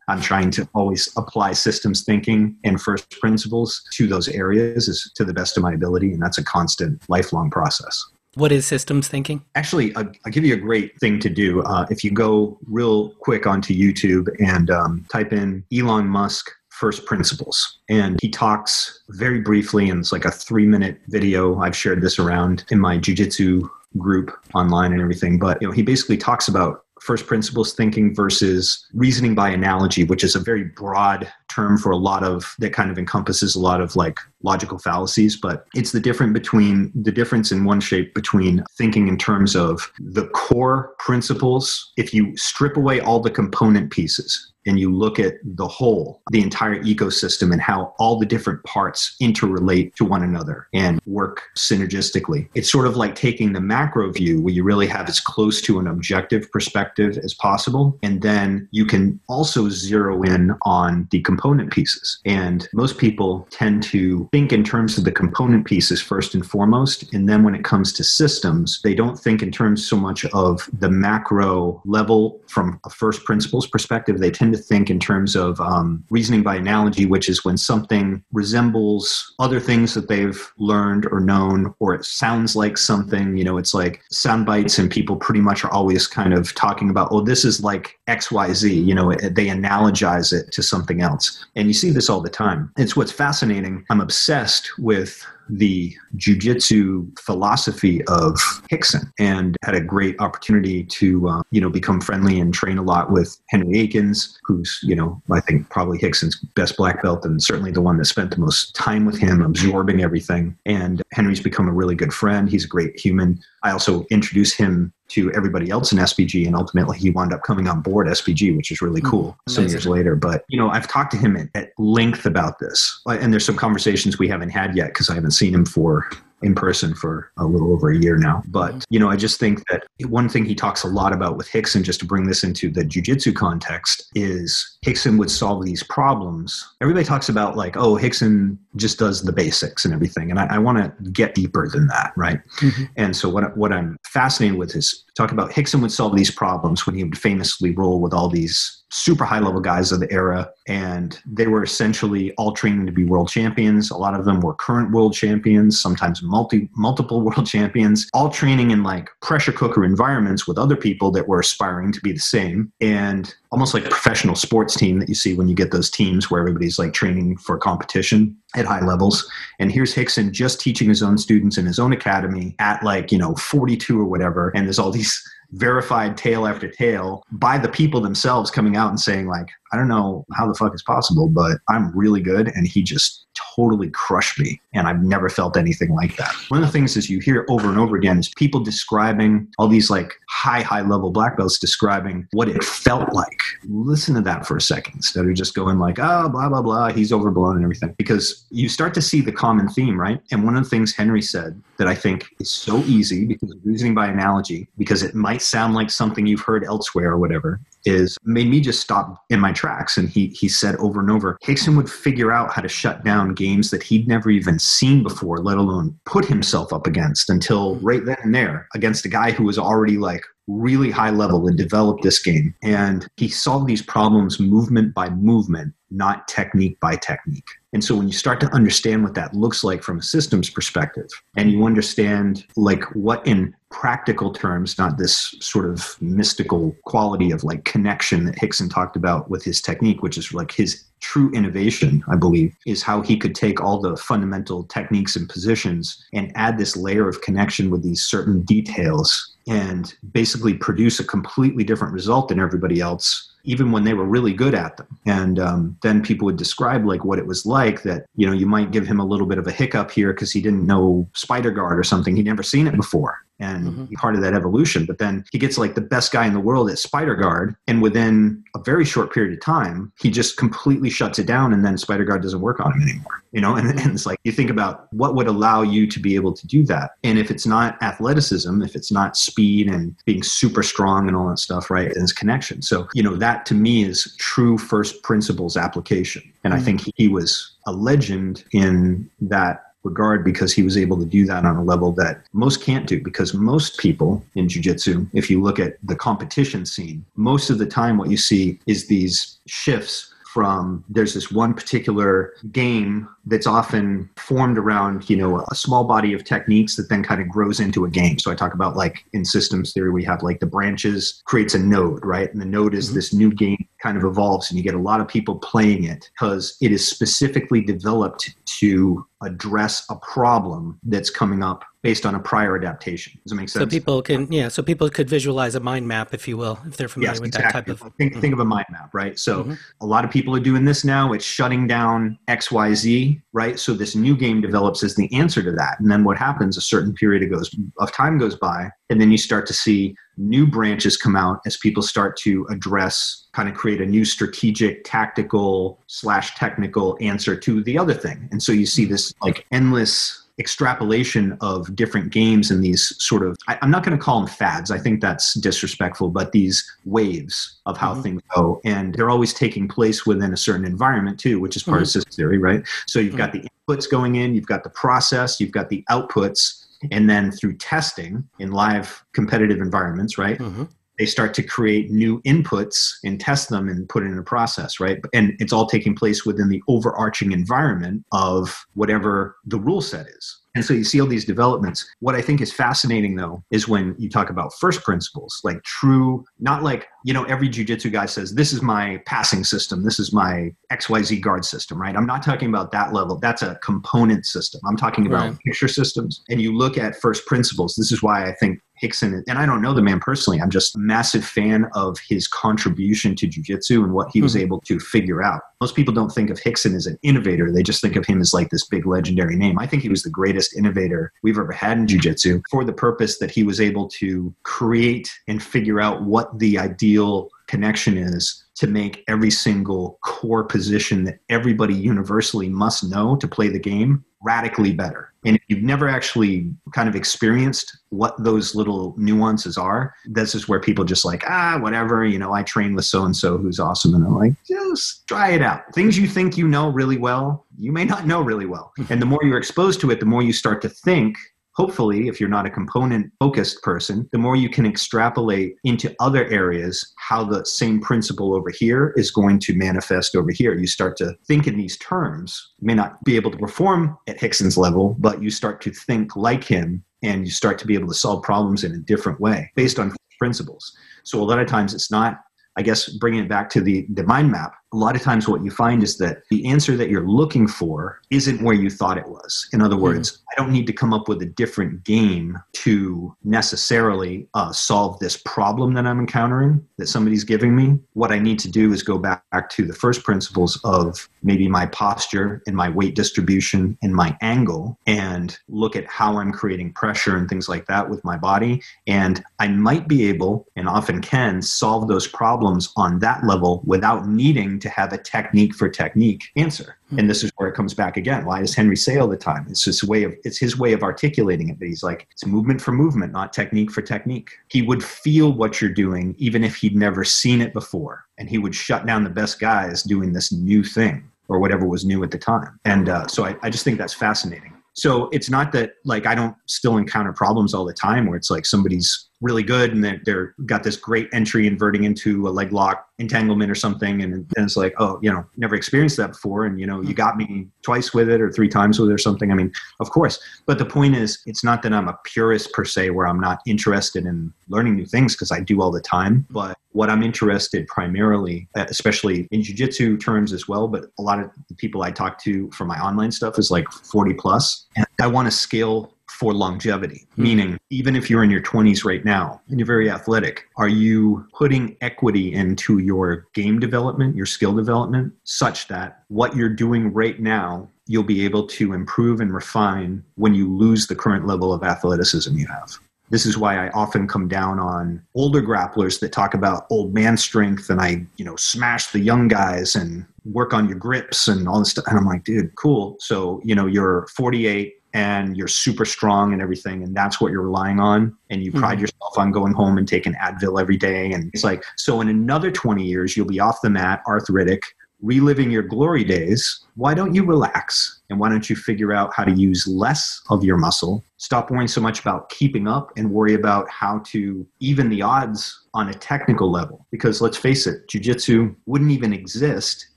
I'm trying to always apply systems thinking and first principles to those areas as, to the best of my ability. And that's a constant, lifelong process. What is systems thinking? Actually, I'll, I'll give you a great thing to do. Uh, if you go real quick onto YouTube and um, type in Elon Musk first principles. And he talks very briefly, and it's like a three minute video. I've shared this around in my jujitsu group online and everything. But you know, he basically talks about first principles thinking versus reasoning by analogy, which is a very broad term for a lot of that kind of encompasses a lot of like logical fallacies. But it's the difference between the difference in one shape between thinking in terms of the core principles. If you strip away all the component pieces, and you look at the whole, the entire ecosystem, and how all the different parts interrelate to one another and work synergistically. It's sort of like taking the macro view where you really have as close to an objective perspective as possible. And then you can also zero in on the component pieces. And most people tend to think in terms of the component pieces first and foremost. And then when it comes to systems, they don't think in terms so much of the macro level from a first principles perspective. They tend to think in terms of um, reasoning by analogy, which is when something resembles other things that they've learned or known, or it sounds like something. You know, it's like sound bites, and people pretty much are always kind of talking about, oh, this is like X, Y, Z. You know, they analogize it to something else, and you see this all the time. It's what's fascinating. I'm obsessed with the jujitsu philosophy of Rickson and had a great opportunity to, uh, you know, become friendly and train a lot with Henry Akins, who's, you know, I think probably Rickson's best black belt and certainly the one that spent the most time with him absorbing everything. And Henry's become a really good friend. He's a great human. I also introduced him to everybody else in SBG, and ultimately he wound up coming on board SBG, which is really cool mm, some years later. But you know, I've talked to him at, at length about this, and there's some conversations we haven't had yet because I haven't seen him for in person for a little over a year now. But, mm-hmm. you know, I just think that one thing he talks a lot about with Rickson, just to bring this into the jujitsu context, is Rickson would solve these problems. Everybody talks about like, oh, Rickson just does the basics and everything. And I, I want to get deeper than that, right? Mm-hmm. And so what, what I'm fascinated with is talk about Rickson would solve these problems when he would famously roll with all these super high level guys of the era. And they were essentially all training to be world champions. A lot of them were current world champions sometimes multi multiple world champions all training in like pressure cooker environments with other people that were aspiring to be the same. And almost like professional sports team that you see when you get those teams where everybody's like training for competition at high levels. And here's Rickson just teaching his own students in his own academy at like you know 42 or whatever. And there's all these verified tale after tale by the people themselves coming out and saying like I don't know how the fuck it's possible, but I'm really good. And he just totally crushed me. And I've never felt anything like that. One of the things is you hear over and over again is people describing all these like high, high level black belts describing what it felt like. Listen to that for a second instead of just going like, oh, blah, blah, blah, he's overblown and everything. Because you start to see the common theme, right? And one of the things Henry said that I think is so easy because of reasoning by analogy, because it might sound like something you've heard elsewhere or whatever, is made me just stop in my tracks. And he he said over and over, Rickson would figure out how to shut down games that he'd never even seen before, let alone put himself up against until right then and there against a guy who was already like really high level and developed this game. And he solved these problems movement by movement, not technique by technique. And so when you start to understand what that looks like from a systems perspective, and you understand like what in practical terms, not this sort of mystical quality of like connection that Rickson talked about with his technique, which is like his true innovation, I believe, is how he could take all the fundamental techniques and positions and add this layer of connection with these certain details and basically produce a completely different result than everybody else even when they were really good at them. And um, then people would describe like what it was like that you know you might give him a little bit of a hiccup here because he didn't know spider guard or something. He'd never seen it before and mm-hmm. part of that evolution. But then he gets like the best guy in the world at Spider Guard, and within a very short period of time, he just completely shuts it down, and then Spider Guard doesn't work on him anymore. You know, and, and it's like you think about what would allow you to be able to do that, and if it's not athleticism, if it's not speed and being super strong and all that stuff, right? And it's connection. So you know that to me is true first principles application, and mm-hmm. I think he was a legend in that regard because he was able to do that on a level that most can't do because most people in jiu-jitsu if you look at the competition scene most of the time what you see is these shifts from there's this one particular game that's often formed around you know a small body of techniques that then kind of grows into a game so i talk about like in systems theory we have like the branches creates a node right and the node is mm-hmm. this new game kind of evolves and you get a lot of people playing it because it is specifically developed to address a problem that's coming up based on a prior adaptation. Does it make sense? So people can, yeah, so people could visualize a mind map, if you will, if they're familiar yes, with exactly. that type of. Think, mm-hmm. think of a mind map, right? So mm-hmm. a lot of people are doing this now. It's shutting down X, Y, Z, right? So this new game develops as the answer to that, and then what happens? A certain period of goes of time goes by, and then you start to see new branches come out as people start to address kind of create a new strategic tactical slash technical answer to the other thing and so you see this like endless extrapolation of different games and these sort of I, am not going to call them fads i think that's disrespectful but these waves of how mm-hmm. things go and they're always taking place within a certain environment too which is part mm-hmm. of system theory right so you've mm-hmm. got the inputs going in you've got the process you've got the outputs and then through testing in live competitive environments right mm-hmm they start to create new inputs and test them and put it in a process, right? And it's all taking place within the overarching environment of whatever the rule set is. And so you see all these developments. What I think is fascinating though is when you talk about first principles, like true, not like, you know, every jujitsu guy says, this is my passing system, this is my XYZ guard system, right? I'm not talking about that level. That's a component system. I'm talking about right. picture systems. And you look at first principles. This is why I think Rickson, and I don't know the man personally. I'm just a massive fan of his contribution to jujitsu and what he was mm-hmm. able to figure out. Most people don't think of Rickson as an innovator. They just think of him as like this big legendary name. I think he was the greatest innovator we've ever had in jujitsu for the purpose that he was able to create and figure out what the ideal connection is to make every single core position that everybody universally must know to play the game radically better. And if you've never actually kind of experienced what those little nuances are, this is where people just like, ah, whatever, you know, I train with so and so who's awesome. And I'm like, just try it out. Things you think you know really well, you may not know really well. And the more you're exposed to it, the more you start to think hopefully, if you're not a component focused person, the more you can extrapolate into other areas how the same principle over here is going to manifest over here. You start to think in these terms. You may not be able to perform at Rickson's level, but you start to think like him and you start to be able to solve problems in a different way based on principles. So a lot of times it's not I guess bringing it back to the, the mind map, a lot of times what you find is that the answer that you're looking for isn't where you thought it was. In other words, mm-hmm. I don't need to come up with a different game to necessarily uh, solve this problem that I'm encountering that somebody's giving me. What I need to do is go back to the first principles of maybe my posture and my weight distribution and my angle and look at how I'm creating pressure and things like that with my body. And I might be able and often can solve those problems on that level without needing to have a technique for technique answer. And this is where it comes back again. Why does Henry say all the time? It's his way of it's his way of articulating it. But he's like, it's movement for movement, not technique for technique. He would feel what you're doing, even if he'd never seen it before, and he would shut down the best guys doing this new thing or whatever was new at the time. And uh, so I, I just think that's fascinating. So it's not that like I don't still encounter problems all the time where it's like somebody's really good and they're, they're got this great entry inverting into a leg lock entanglement or something and, and it's like oh you know never experienced that before and you know you hmm. got me twice with it or three times with it or something. I mean of course. But the point is it's not that i'm a purist per se where i'm not interested in learning new things because i do all the time. But what i'm interested primarily uh, especially in jiu-jitsu terms as well but a lot of the people i talk to for my online stuff is like 40 plus. And i want to scale for longevity. Mm-hmm. Meaning, even if you're in your 20s right now and you're very athletic, are you putting equity into your game development, your skill development, such that what you're doing right now, you'll be able to improve and refine when you lose the current level of athleticism you have? This is why I often come down on older grapplers that talk about old man strength and I, you know, smash the young guys and work on your grips and all this stuff. And I'm like, dude, cool. So, you know, you're 48, and you're super strong and everything and that's what you're relying on and you pride mm-hmm. yourself on going home and taking advil every day and it's like so in another 20 years you'll be off the mat arthritic reliving your glory days why don't you relax and why don't you figure out how to use less of your muscle stop worrying so much about keeping up and worry about how to even the odds on a technical level because let's face it jiu-jitsu wouldn't even exist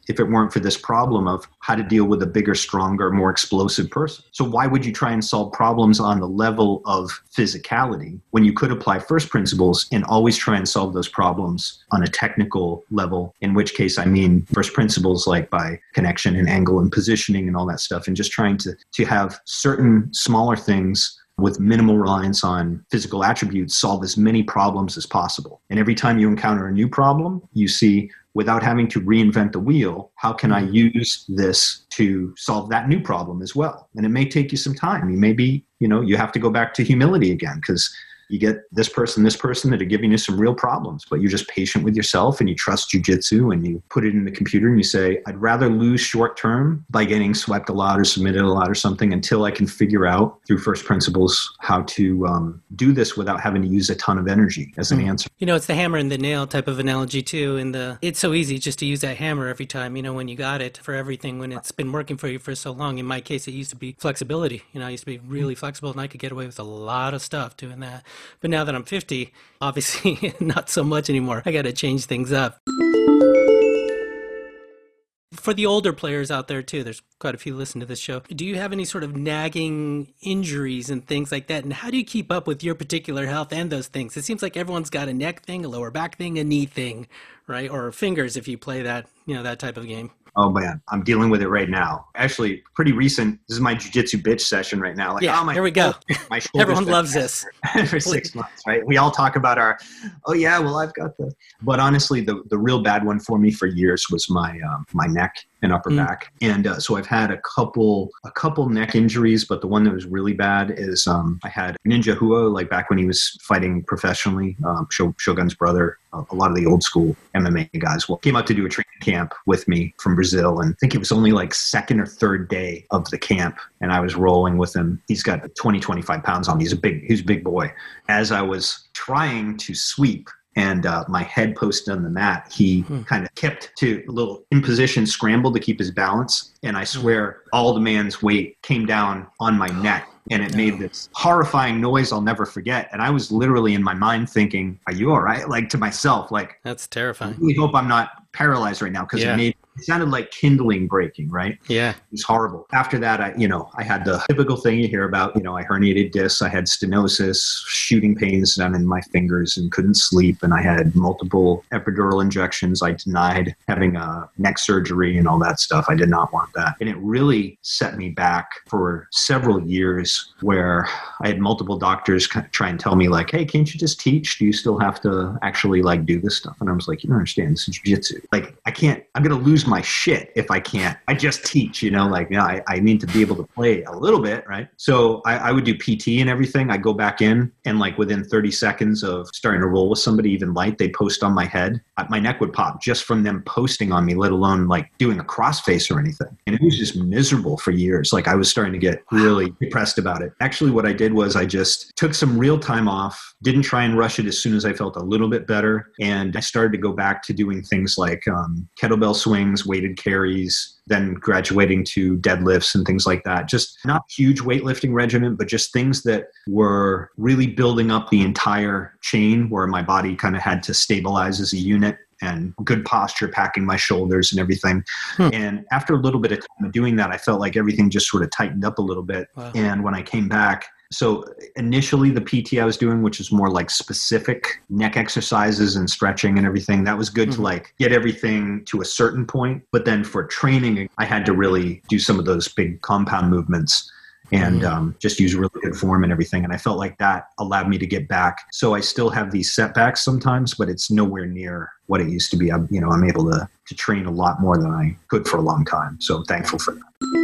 if it weren't for this problem of how to deal with a bigger, stronger, more explosive person. So, why would you try and solve problems on the level of physicality when you could apply first principles and always try and solve those problems on a technical level? In which case, I mean first principles like by connection and angle and positioning and all that stuff, and just trying to, to have certain smaller things with minimal reliance on physical attributes solve as many problems as possible. And every time you encounter a new problem, you see without having to reinvent the wheel, how can I mm-hmm. use this to solve that new problem as well? And it may take you some time. You may be, you know, you have to go back to humility again because you get this person, this person that are giving you some real problems, but you're just patient with yourself and you trust jujitsu and you put it in the computer and you say, I'd rather lose short term by getting swept a lot or submitted a lot or something until I can figure out through first principles how to um, do this without having to use a ton of energy as an mm. answer. You know, it's the hammer and the nail type of analogy too. And the it's so easy just to use that hammer every time, you know, when you got it for everything when it's been working for you for so long. In my case, it used to be flexibility. You know, I used to be really flexible and I could get away with a lot of stuff doing that. But now that I'm 50, obviously not so much anymore. I got to change things up. For the older players out there too, there's quite a few listen to this show. Do you have any sort of nagging injuries and things like that? And how do you keep up with your particular health and those things? It seems like everyone's got a neck thing, a lower back thing, a knee thing, right? Or fingers if you play that, you know, that type of game. Oh man, I'm dealing with it right now. Actually, pretty recent. This is my jujitsu bitch session right now. Like, yeah, oh my, here we go. My Everyone loves this for six months, right? We all talk about our, oh yeah, well I've got the. But honestly, the the real bad one for me for years was my um, my neck and upper mm. back, and uh, so I've had a couple a couple neck injuries, but the one that was really bad is um, I had Ninja Rua, like back when he was fighting professionally, um, Shogun's brother. A lot of the old school MMA guys well, came out to do a training camp with me from Brazil. And I think it was only like second or third day of the camp. And I was rolling with him. He's got 20, 25 pounds on me. He's a big, he's a big boy. As I was trying to sweep and uh, my head posted on the mat, he hmm. kind of kept to a little in position, scrambled to keep his balance. And I hmm. swear all the man's weight came down on my neck and it made this horrifying noise I'll never forget. And I was literally in my mind thinking, "Are you all right?" Like to myself, like that's terrifying. I really hope I'm not paralyzed right now because yeah. it made it sounded like kindling breaking, right? Yeah. It was horrible. After that, I, you know, I had the typical thing you hear about, you know, I herniated discs, I had stenosis, shooting pains down in my fingers and couldn't sleep. And I had multiple epidural injections. I denied having a neck surgery and all that stuff. I did not want that. And it really set me back for several years where I had multiple doctors kind of try and tell me like, Hey, can't you just teach? Do you still have to actually like do this stuff? And I was like, you don't understand. This is jujitsu. Like, I can't, I'm going to lose my shit if I can't. I just teach, you know, like, yeah, I, I need to be able to play a little bit, right? So I, I would do PT and everything. I go back in and like within 30 seconds of starting to roll with somebody, even light, they post on my head. My neck would pop just from them posting on me, let alone like doing a crossface or anything. And it was just miserable for years. Like I was starting to get really depressed about it. Actually, what I did was I just took some real time off, didn't try and rush it as soon as I felt a little bit better. And I started to go back to doing things like um, kettlebell swings, weighted carries, then graduating to deadlifts and things like that. Just not huge weightlifting regimen, but just things that were really building up the entire chain where my body kind of had to stabilize as a unit and good posture, packing my shoulders and everything. Hmm. And after a little bit of time of doing that, I felt like everything just sort of tightened up a little bit. Wow. And when I came back, so initially the PT I was doing, which is more like specific neck exercises and stretching and everything, that was good mm-hmm. to like get everything to a certain point. But then for training, I had to really do some of those big compound movements and mm-hmm. um, just use really good form and everything. And I felt like that allowed me to get back. So I still have these setbacks sometimes, but it's nowhere near what it used to be. I'm, you know, I'm able to to train a lot more than I could for a long time. So I'm thankful for that.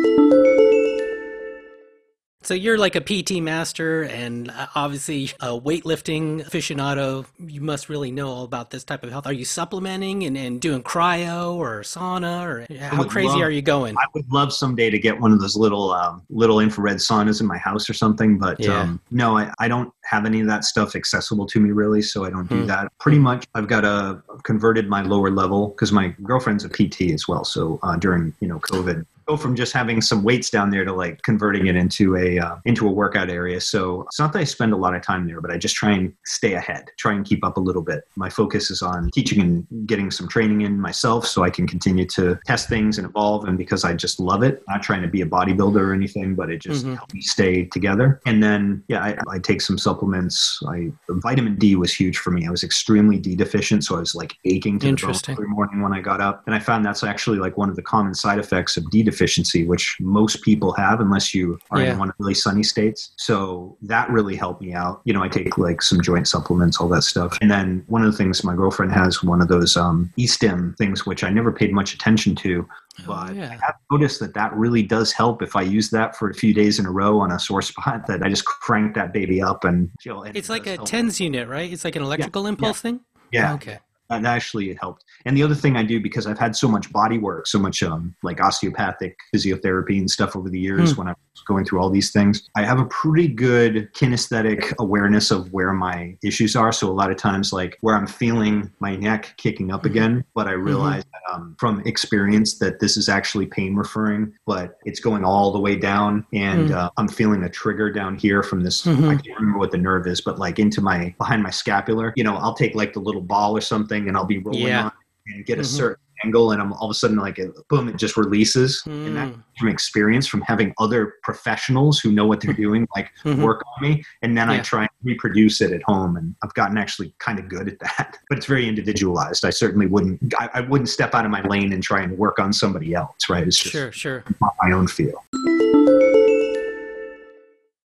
So you're like a PT master and uh, obviously a weightlifting aficionado. You must really know all about this type of health. Are you supplementing and, and doing cryo or sauna or how crazy love, are you going? I would love someday to get one of those little um, little infrared saunas in my house or something. But yeah. um, no, I, I don't have any of that stuff accessible to me really, so I don't do hmm. that. Pretty much, I've got a converted my lower level because my girlfriend's a PT as well. So uh, during you know COVID, go from just having some weights down there to like converting it into a uh, into a workout area. So it's not that I spend a lot of time there, but I just try and stay ahead, try and keep up a little bit. My focus is on teaching and getting some training in myself, so I can continue to test things and evolve. And because I just love it, not trying to be a bodybuilder or anything, but it just mm-hmm. helps me stay together. And then yeah, I, I take some supplements. I vitamin D was huge for me. I was extremely D deficient, so I was like aching to the bone every morning when I got up. And I found that's actually like one of the common side effects of D deficiency deficiency, which most people have unless you are yeah. in one of the really sunny states. So that really helped me out. You know, I take like some joint supplements, all that stuff. And then one of the things my girlfriend has one of those um, e-stim things, which I never paid much attention to. Oh, but oh, yeah. I have noticed that that really does help if I use that for a few days in a row on a sore spot. That I just crank that baby up and it's it like a TENS unit, right? It's like an electrical yeah, impulse thing. Yeah. Oh, okay and actually it helped. And the other thing I do because I've had so much body work, so much um, like osteopathic physiotherapy and stuff over the years mm. when I was going through all these things, I have a pretty good kinesthetic awareness of where my issues are. So a lot of times, like where I'm feeling my neck kicking up mm-hmm. again, but I mm-hmm. realize mm-hmm. um, from experience that this is actually pain referring, but it's going all the way down, and mm. uh, I'm feeling a trigger down here from this. Mm-hmm. I can't remember what the nerve is, but like into my behind my scapular. You know, I'll take like the little ball or something and I'll be rolling yeah. on and get a mm-hmm. certain angle and I'm all of a sudden like boom it just releases mm. and that mm. from experience from having other professionals who know what they're doing like mm-hmm. work on me and then yeah. I try and reproduce it at home and I've gotten actually kind of good at that but it's very individualized I certainly wouldn't I, I wouldn't step out of my lane and try and work on somebody else right it's just sure sure my own feel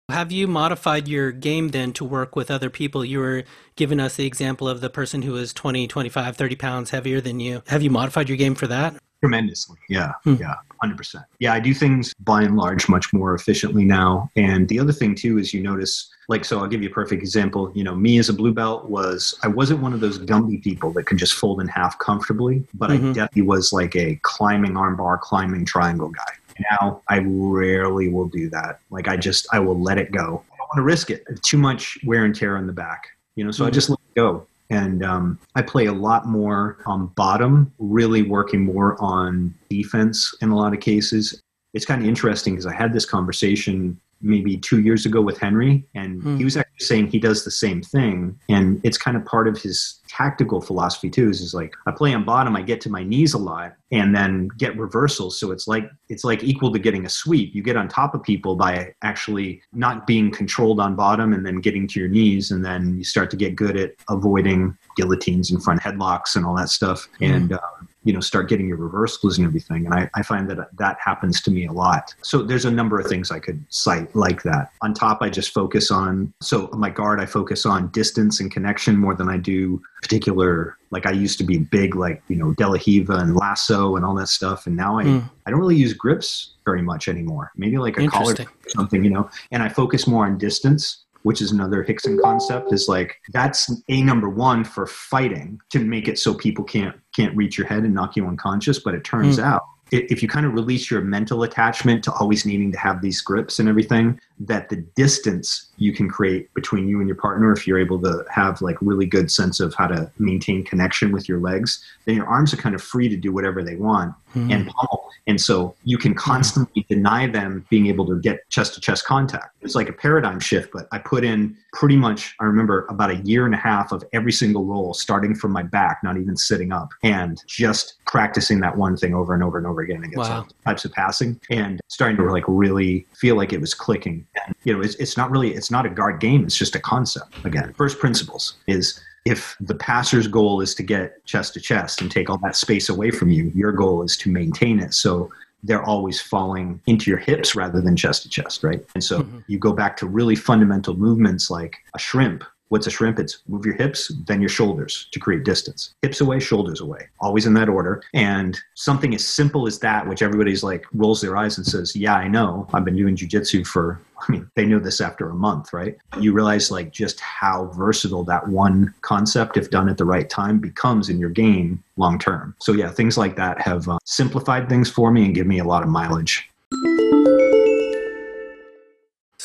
have you modified your game then to work with other people? You were giving us the example of the person who is 20, 25, 30 pounds heavier than you. Have you modified your game for that? Tremendously. Yeah. Hmm. Yeah. 100%. Yeah. I do things by and large much more efficiently now. And the other thing too is you notice, like, so I'll give you a perfect example. You know, me as a blue belt was, I wasn't one of those Gumby people that could just fold in half comfortably, but mm-hmm. I definitely was like a climbing armbar, climbing triangle guy now I rarely will do that. Like I just I will let it go. I don't want to risk it. Too much wear and tear on the back. You know, so mm-hmm. I just let it go. And um, I play a lot more on bottom, really working more on defense in a lot of cases. It's kind of interesting because I had this conversation maybe two years ago with Henry, and Hmm. he was actually saying he does the same thing, and it's kind of part of his tactical philosophy too. Is, is like I play on bottom, I get to my knees a lot, and then get reversals. So it's like it's like equal to getting a sweep. You get on top of people by actually not being controlled on bottom, and then getting to your knees, and then you start to get good at avoiding guillotines and front headlocks and all that stuff, Mhm. and um, you know start getting your reversals and everything. And I, I find that that happens to me a lot. So there's a number of things I could cite like that. On top, I just focus on so my guard, I focus on distance and connection more than I do particular. Like I used to be big, like you know, De La Riva and lasso and all that stuff, and now I Hmm. I don't really use grips very much anymore. Maybe like a collar or something, you know. And I focus more on distance, which is another Rickson concept. Is like that's a number one for fighting to make it so people can't can't reach your head and knock you unconscious. But it turns hmm. out i- if you kind of release your mental attachment to always needing to have these grips and everything, that the distance you can create between you and your partner, if you're able to have like really good sense of how to maintain connection with your legs, then your arms are kind of free to do whatever they want Hmm. and pummel. And so you can constantly deny them being able to get chest to chest contact. It's like a paradigm shift, but I put in pretty much, I remember about a year and a half of every single roll, starting from my back, not even sitting up, and just practicing that one thing over and over and over again against Wow. types of passing and starting to like really feel like it was clicking. And, you know, it's, it's not really, it's not a guard game. It's just a concept. Again, first principles is if the passer's goal is to get chest to chest and take all that space away from you, your goal is to maintain it. So they're always falling into your hips rather than chest to chest, right? And so Mhm. you go back to really fundamental movements like a shrimp. What's a shrimp? It's move your hips, then your shoulders to create distance. Hips away, shoulders away, always in that order. And something as simple as that, which everybody's like rolls their eyes and says, Yeah, I know. I've been doing jujitsu for, I mean, they know this after a month, right? You realize like just how versatile that one concept, if done at the right time, becomes in your game long term. So, yeah, things like that have uh, simplified things for me and give me a lot of mileage.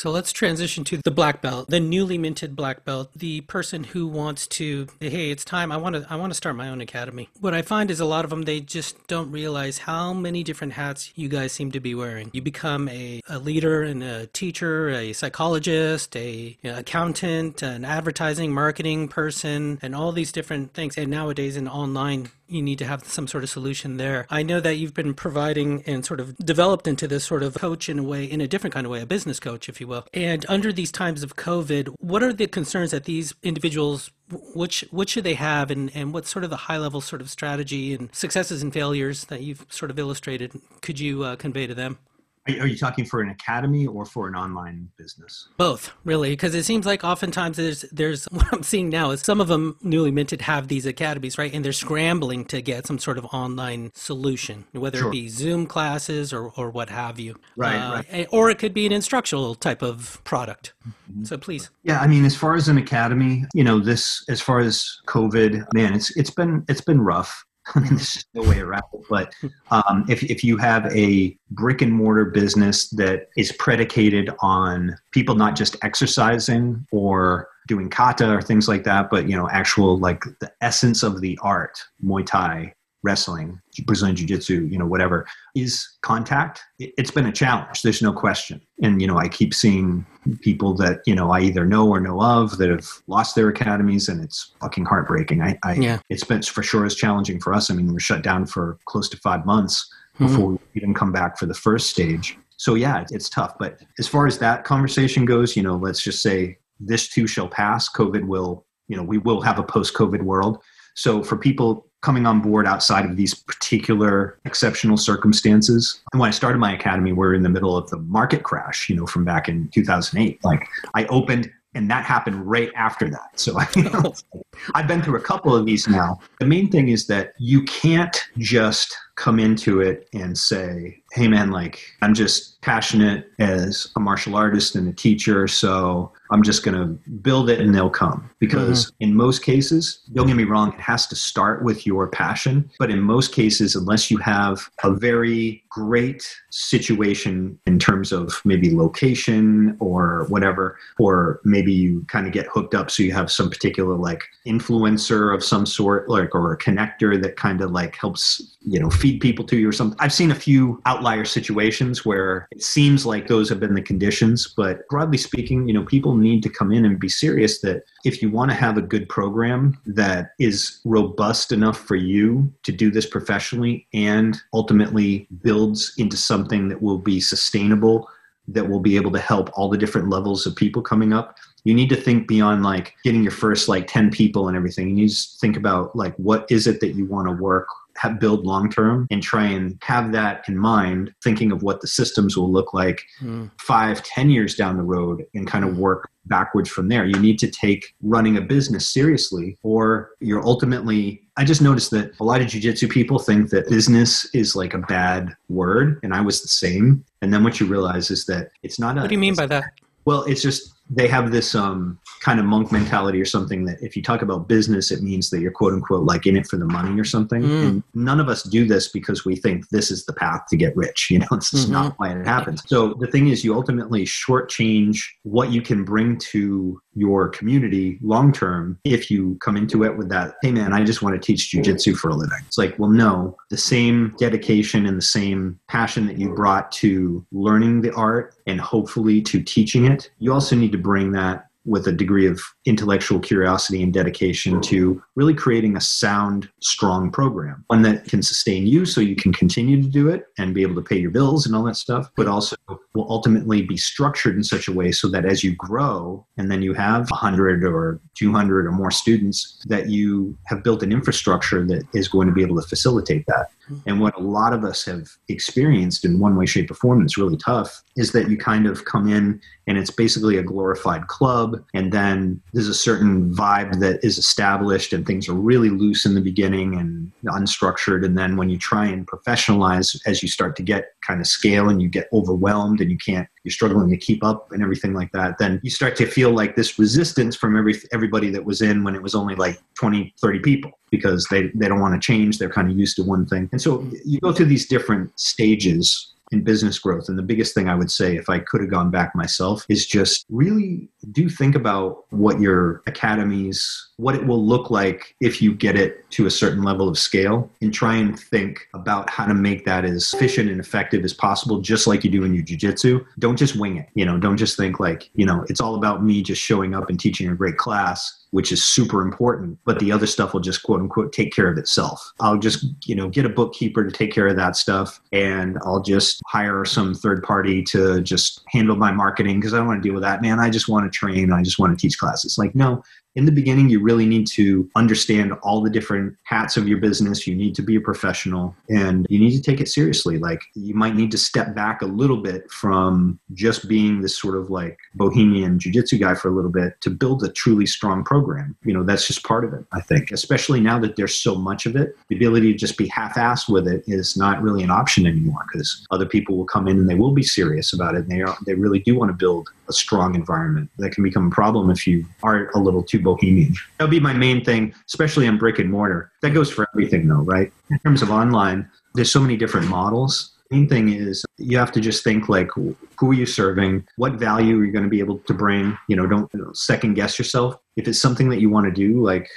So let's transition to the black belt, the newly minted black belt, the person who wants to, hey, it's time. I want to, I want to start my own academy. What I find is a lot of them they just don't realize how many different hats you guys seem to be wearing. You become a, a leader and a teacher, a psychologist, a you know, accountant, an advertising, marketing person, and all these different things. And nowadays in online you need to have some sort of solution there. I know that you've been providing and sort of developed into this sort of coach in a way, in a different kind of way, a business coach, if you will. And under these times of COVID, what are the concerns that these individuals which what should they have and, and what's sort of the high level sort of strategy and successes and failures that you've sort of illustrated could you uh, convey to them Are you talking for an academy or for an online business? both really because it seems like oftentimes there's there's what i'm seeing now is some of them newly minted have these academies right and they're scrambling to get some sort of online solution whether Sure. it be zoom classes or, or what have you Right, Uh, right. or it could be an instructional type of product Mm-hmm. so please Yeah, I mean, as far as an academy, you know, this as far as COVID, man, it's it's been it's been rough. I mean, there's no way around it. But um, if if you have a brick and mortar business that is predicated on people not just exercising or doing kata or things like that, but you know, actual like the essence of the art, Muay Thai, wrestling, Brazilian Jiu Jitsu, you know, whatever, is contact. It- It's been a challenge. There's no question. And, you know, I keep seeing people that, you know, I either know or know of that have lost their academies and it's fucking heartbreaking. I, I Yeah. it's been for sure as challenging for us. I mean, we're shut down for close to five months Mhm. before we even come back for the first stage. So yeah, it's tough. But as far as that conversation goes, you know, let's just say this too shall pass. COVID will, you know, we will have a post-COVID world. So for people coming on board outside of these particular exceptional circumstances, and when I started my academy, we're in the middle of the market crash, you know, from back in 2008. Like I opened and that happened right after that. So I've been through a couple of these now. The main thing is that you can't just come into it and say, hey man, like I'm just passionate as a martial artist and a teacher, so I'm just going to build it and they'll come. Because mm-hmm. in most cases, don't get me wrong, it has to start with your passion. But in most cases, unless you have a very great situation in terms of maybe location or whatever, or maybe you kind of get hooked up so you have some particular like influencer of some sort, like or a connector that kind of like helps, you know, feed people to you or something. I've seen a few outlier situations where it seems like those have been the conditions, but broadly speaking, you know, people need to come in and be serious that if you want to have a good program that is robust enough for you to do this professionally and ultimately builds into something that will be sustainable that will be able to help all the different levels of people coming up you need to think beyond like getting your first like 10 people and everything. You need to think about like what is it that you want to work have build long term and try and have that in mind thinking of what the systems will look like mm. five ten years down the road and kind of hmm. work backwards from there you need to take running a business seriously or you're ultimately i just noticed that a lot of jiu-jitsu people think that business is like a bad word and i was the same and then what you realize is that it's not a, what do you mean by that well it's just they have this um, kind of monk mentality or something that if you talk about business, it means that you're quote unquote like in it for the money or something. Mm. And none of us do this because we think this is the path to get rich. You know, this is mm-hmm. not why it happens. So the thing is, you ultimately shortchange what you can bring to your community long term if you come into it with that, hey man, I just want to teach jujitsu for a living. It's like, well, no, the same dedication and the same passion that you brought to learning the art and hopefully to teaching it, you also need to bring that with a degree of intellectual curiosity and dedication to really creating a sound, strong program, one that can sustain you so you can continue to do it and be able to pay your bills and all that stuff, but also will ultimately be structured in such a way so that as you grow and then you have 100 or 200 or more students, that you have built an infrastructure that is going to be able to facilitate that. Mm-hmm. And what a lot of us have experienced in one way, shape, or form that's really tough is that you kind of come in and it's basically a glorified club. And then there's a certain vibe that is established and things are really loose in the beginning and unstructured. And then when you try and professionalize as you start to get kind of scale and you get overwhelmed and you can't, you're struggling to keep up and everything like that, then you start to feel like this resistance from every, everybody that was in when it was only like 20, 30 people because they, they don't want to change. They're kind of used to one thing. And so you go through these different stages in business growth. And the biggest thing I would say, if I could have gone back myself, is just really do think about what your academies, what it will look like if you get it to a certain level of scale, and try and think about how to make that as efficient and effective as possible, just like you do in your jujitsu. Don't just wing it. You know, don't just think like, you know, it's all about me just showing up and teaching a great class which is super important, but the other stuff will just quote unquote take care of itself. I'll just, you know, get a bookkeeper to take care of that stuff and I'll just hire some third party to just handle my marketing because I don't want to deal with that, man. I just want to train. I just want to teach classes. Like, no, in the beginning, you really need to understand all the different hats of your business. You need to be a professional and you need to take it seriously. Like, you might need to step back a little bit from just being this sort of like bohemian jujitsu guy for a little bit to build a truly strong program. You know, that's just part of it, I think, especially now that there's so much of it. The ability to just be half assed with it is not really an option anymore because other people will come in and they will be serious about it. And they, are, they really do want to build a strong environment. That can become a problem if you are a little too bohemian. That would be my main thing, especially on brick and mortar. That goes for everything, though, right? In terms of online, there's so many different models. Main thing is you have to just think like, who are you serving? What value are you going to be able to bring? You know, don't second guess yourself. If it's something that you want to do, like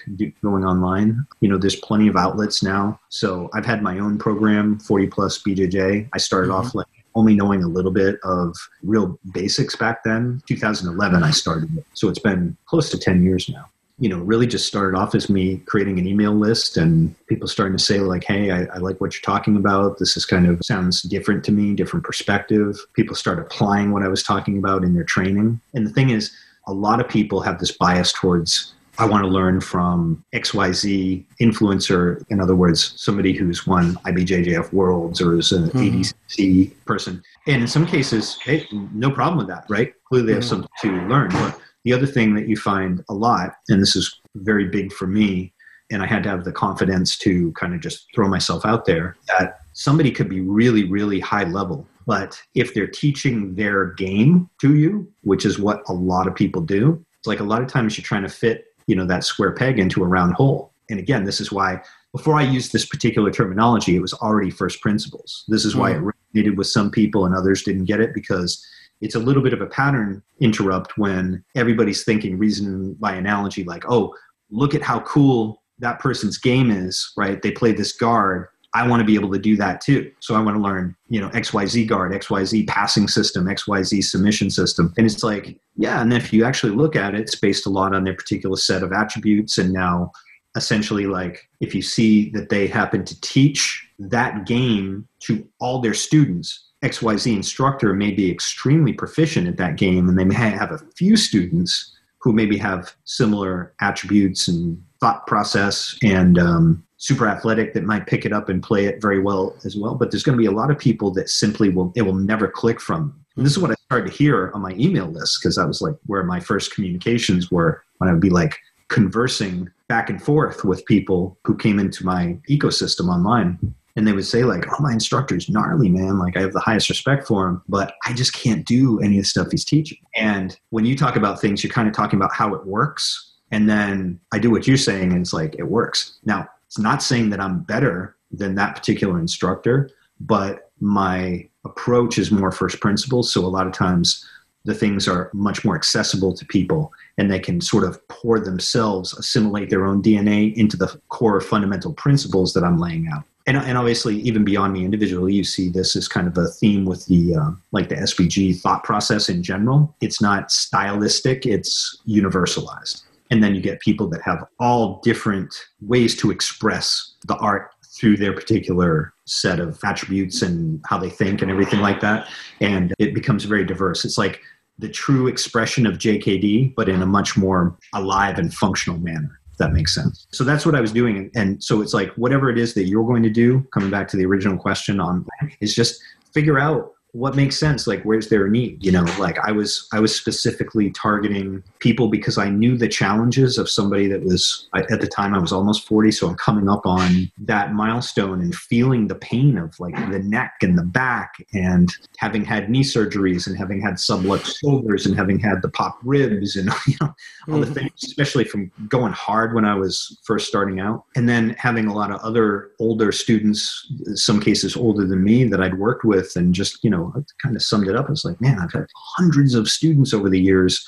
going online, you know, there's plenty of outlets now. So I've had my own program, 40 plus BJJ. I started mm-hmm. off like only knowing a little bit of real basics back then. 2011, I started it. So it's been close to 10 years now. You know, really just started off as me creating an email list and people starting to say, like, hey, I, I like what you're talking about. This is kind of sounds different to me, different perspective. People start applying what I was talking about in their training. And the thing is, a lot of people have this bias towards I want to learn from XYZ influencer, in other words, somebody who's won IBJJF Worlds or is an mm-hmm. ADC person. And in some cases, hey, no problem with that, right? Clearly, they have mm-hmm. something to learn. But the other thing that you find a lot, and this is very big for me, and I had to have the confidence to kind of just throw myself out there that somebody could be really, really high level. But if they're teaching their game to you, which is what a lot of people do, it's like a lot of times you're trying to fit you know that square peg into a round hole. And again this is why before i used this particular terminology it was already first principles. This is why mm-hmm. it resonated with some people and others didn't get it because it's a little bit of a pattern interrupt when everybody's thinking reason by analogy like oh look at how cool that person's game is right? They play this guard I want to be able to do that too. So I want to learn, you know, XYZ guard, XYZ passing system, XYZ submission system. And it's like, yeah. And then if you actually look at it, it's based a lot on their particular set of attributes. And now essentially like if you see that they happen to teach that game to all their students xyz instructor may be extremely proficient at that game and they may have a few students who maybe have similar attributes and thought process and um, super athletic that might pick it up and play it very well as well. But there's going to be a lot of people that simply will it will never click from and this is what i started to hear on my email list because that was like where my first communications were when i would be like conversing back and forth with people who came into my ecosystem online. And they would say like oh my instructor's gnarly man. Like i have the highest respect for him but i just can't do any of the stuff he's teaching. And when you talk about things you're kind of talking about how it works and then i do what you're saying and it's like it works now it's not saying that i'm better than that particular instructor but my approach is more first principles so a lot of times the things are much more accessible to people and they can sort of pour themselves, assimilate their own DNA into the core fundamental principles that I'm laying out. And, and obviously, even beyond me individually, you see this as kind of a theme with the uh, like the SBG thought process in general. It's not stylistic; it's universalized. And then you get people that have all different ways to express the art through their particular set of attributes and how they think and everything like that. And it becomes very diverse. It's like the true expression of JKD, but in a much more alive and functional manner. If that makes sense. So that's what I was doing. And so it's like whatever it is that you're going to do, coming back to the original question on is just figure out what makes sense? Like where's their need? You know like i was i was specifically targeting people because i knew the challenges of somebody that was at the time i was almost 40 so i'm coming up on that milestone and feeling the pain of like the neck and the back and having had knee surgeries and having had sublux shoulders and having had the pop ribs and you know all the mm-hmm. things especially from going hard when i was first starting out. And then having a lot of other older students some cases older than me that i'd worked with and just you know kind of summed it up. It's like, man, I've had hundreds of students over the years.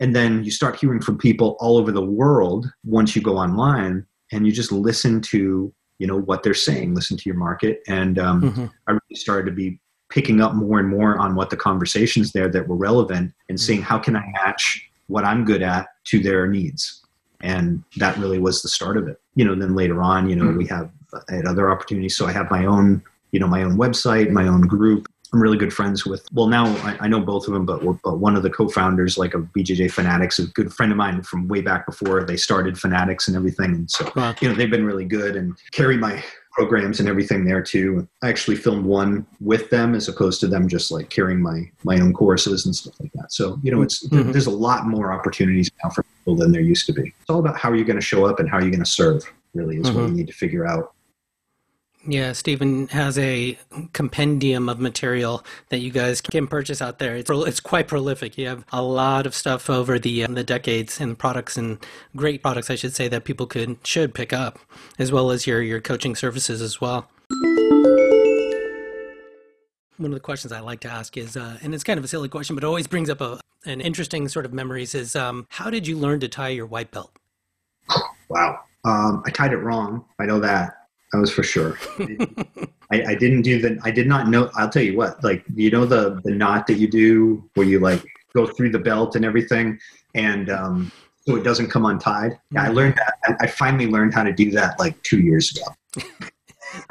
And then you start hearing from people all over the world once you go online and you just listen to, you know, what they're saying, listen to your market. And um, mm-hmm. I really started to be picking up more and more on what the conversations there that were relevant and seeing how can I match what I'm good at to their needs. And that really was the start of it. You know, then later on, you know, mm-hmm. we have I had other opportunities. So I have my own, you know, my own website, my own group, I'm really good friends with. Well, now I, I know both of them, but, but one of the co-founders, like a BJJ Fanatics, is a good friend of mine from way back before they started Fanatics and everything. And so, wow. you know, they've been really good and carry my programs and everything there too. I actually filmed one with them as opposed to them just like carrying my my own courses and stuff like that. So you know, it's mm-hmm. there's a lot more opportunities now for people than there used to be. It's all about how are you're going to show up and how are you're going to serve. Really, is mm-hmm. what you need to figure out. Yeah, Stephen has a compendium of material that you guys can purchase out there. It's, it's quite prolific. You have a lot of stuff over the um, the decades and products and great products, I should say, that people could should pick up, as well as your your coaching services as well. One of the questions I like to ask is, uh, and it's kind of a silly question, but always brings up a, an interesting sort of memories. Is um, how did you learn to tie your white belt? Wow, um, I tied it wrong. I know that. That was for sure. I, I, didn't do the. I did not know. I'll tell you what. Like you know the the knot that you do where you like go through the belt and everything, and um, so it doesn't come untied. Yeah, I learned that. I, finally learned how to do that like two years ago.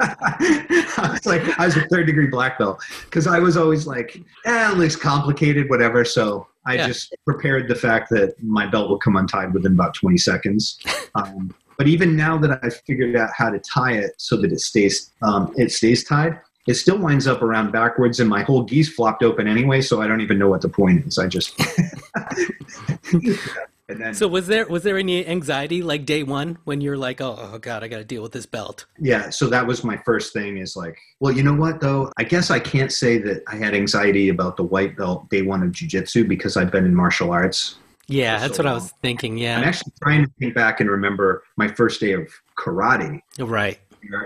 I was like, I was a third degree black belt because I was always like, eh, it looks complicated, whatever. So I yeah. just prepared the fact that my belt will come untied within about 20 seconds. Um, but even now that I've figured out how to tie it so that it stays um, it stays tied, it still winds up around backwards, and my whole gi's flopped open anyway. So I don't even know what the point is. I just. Then, so was there was there any anxiety like day one when you're like oh, oh god I got to deal with this belt? Yeah, so that was my first thing is like well you know what though I guess I can't say that I had anxiety about the white belt day one of jujitsu because I've been in martial arts yeah, that's so what long. I was thinking. Yeah. I'm actually trying to think back and remember my first day of karate. Right.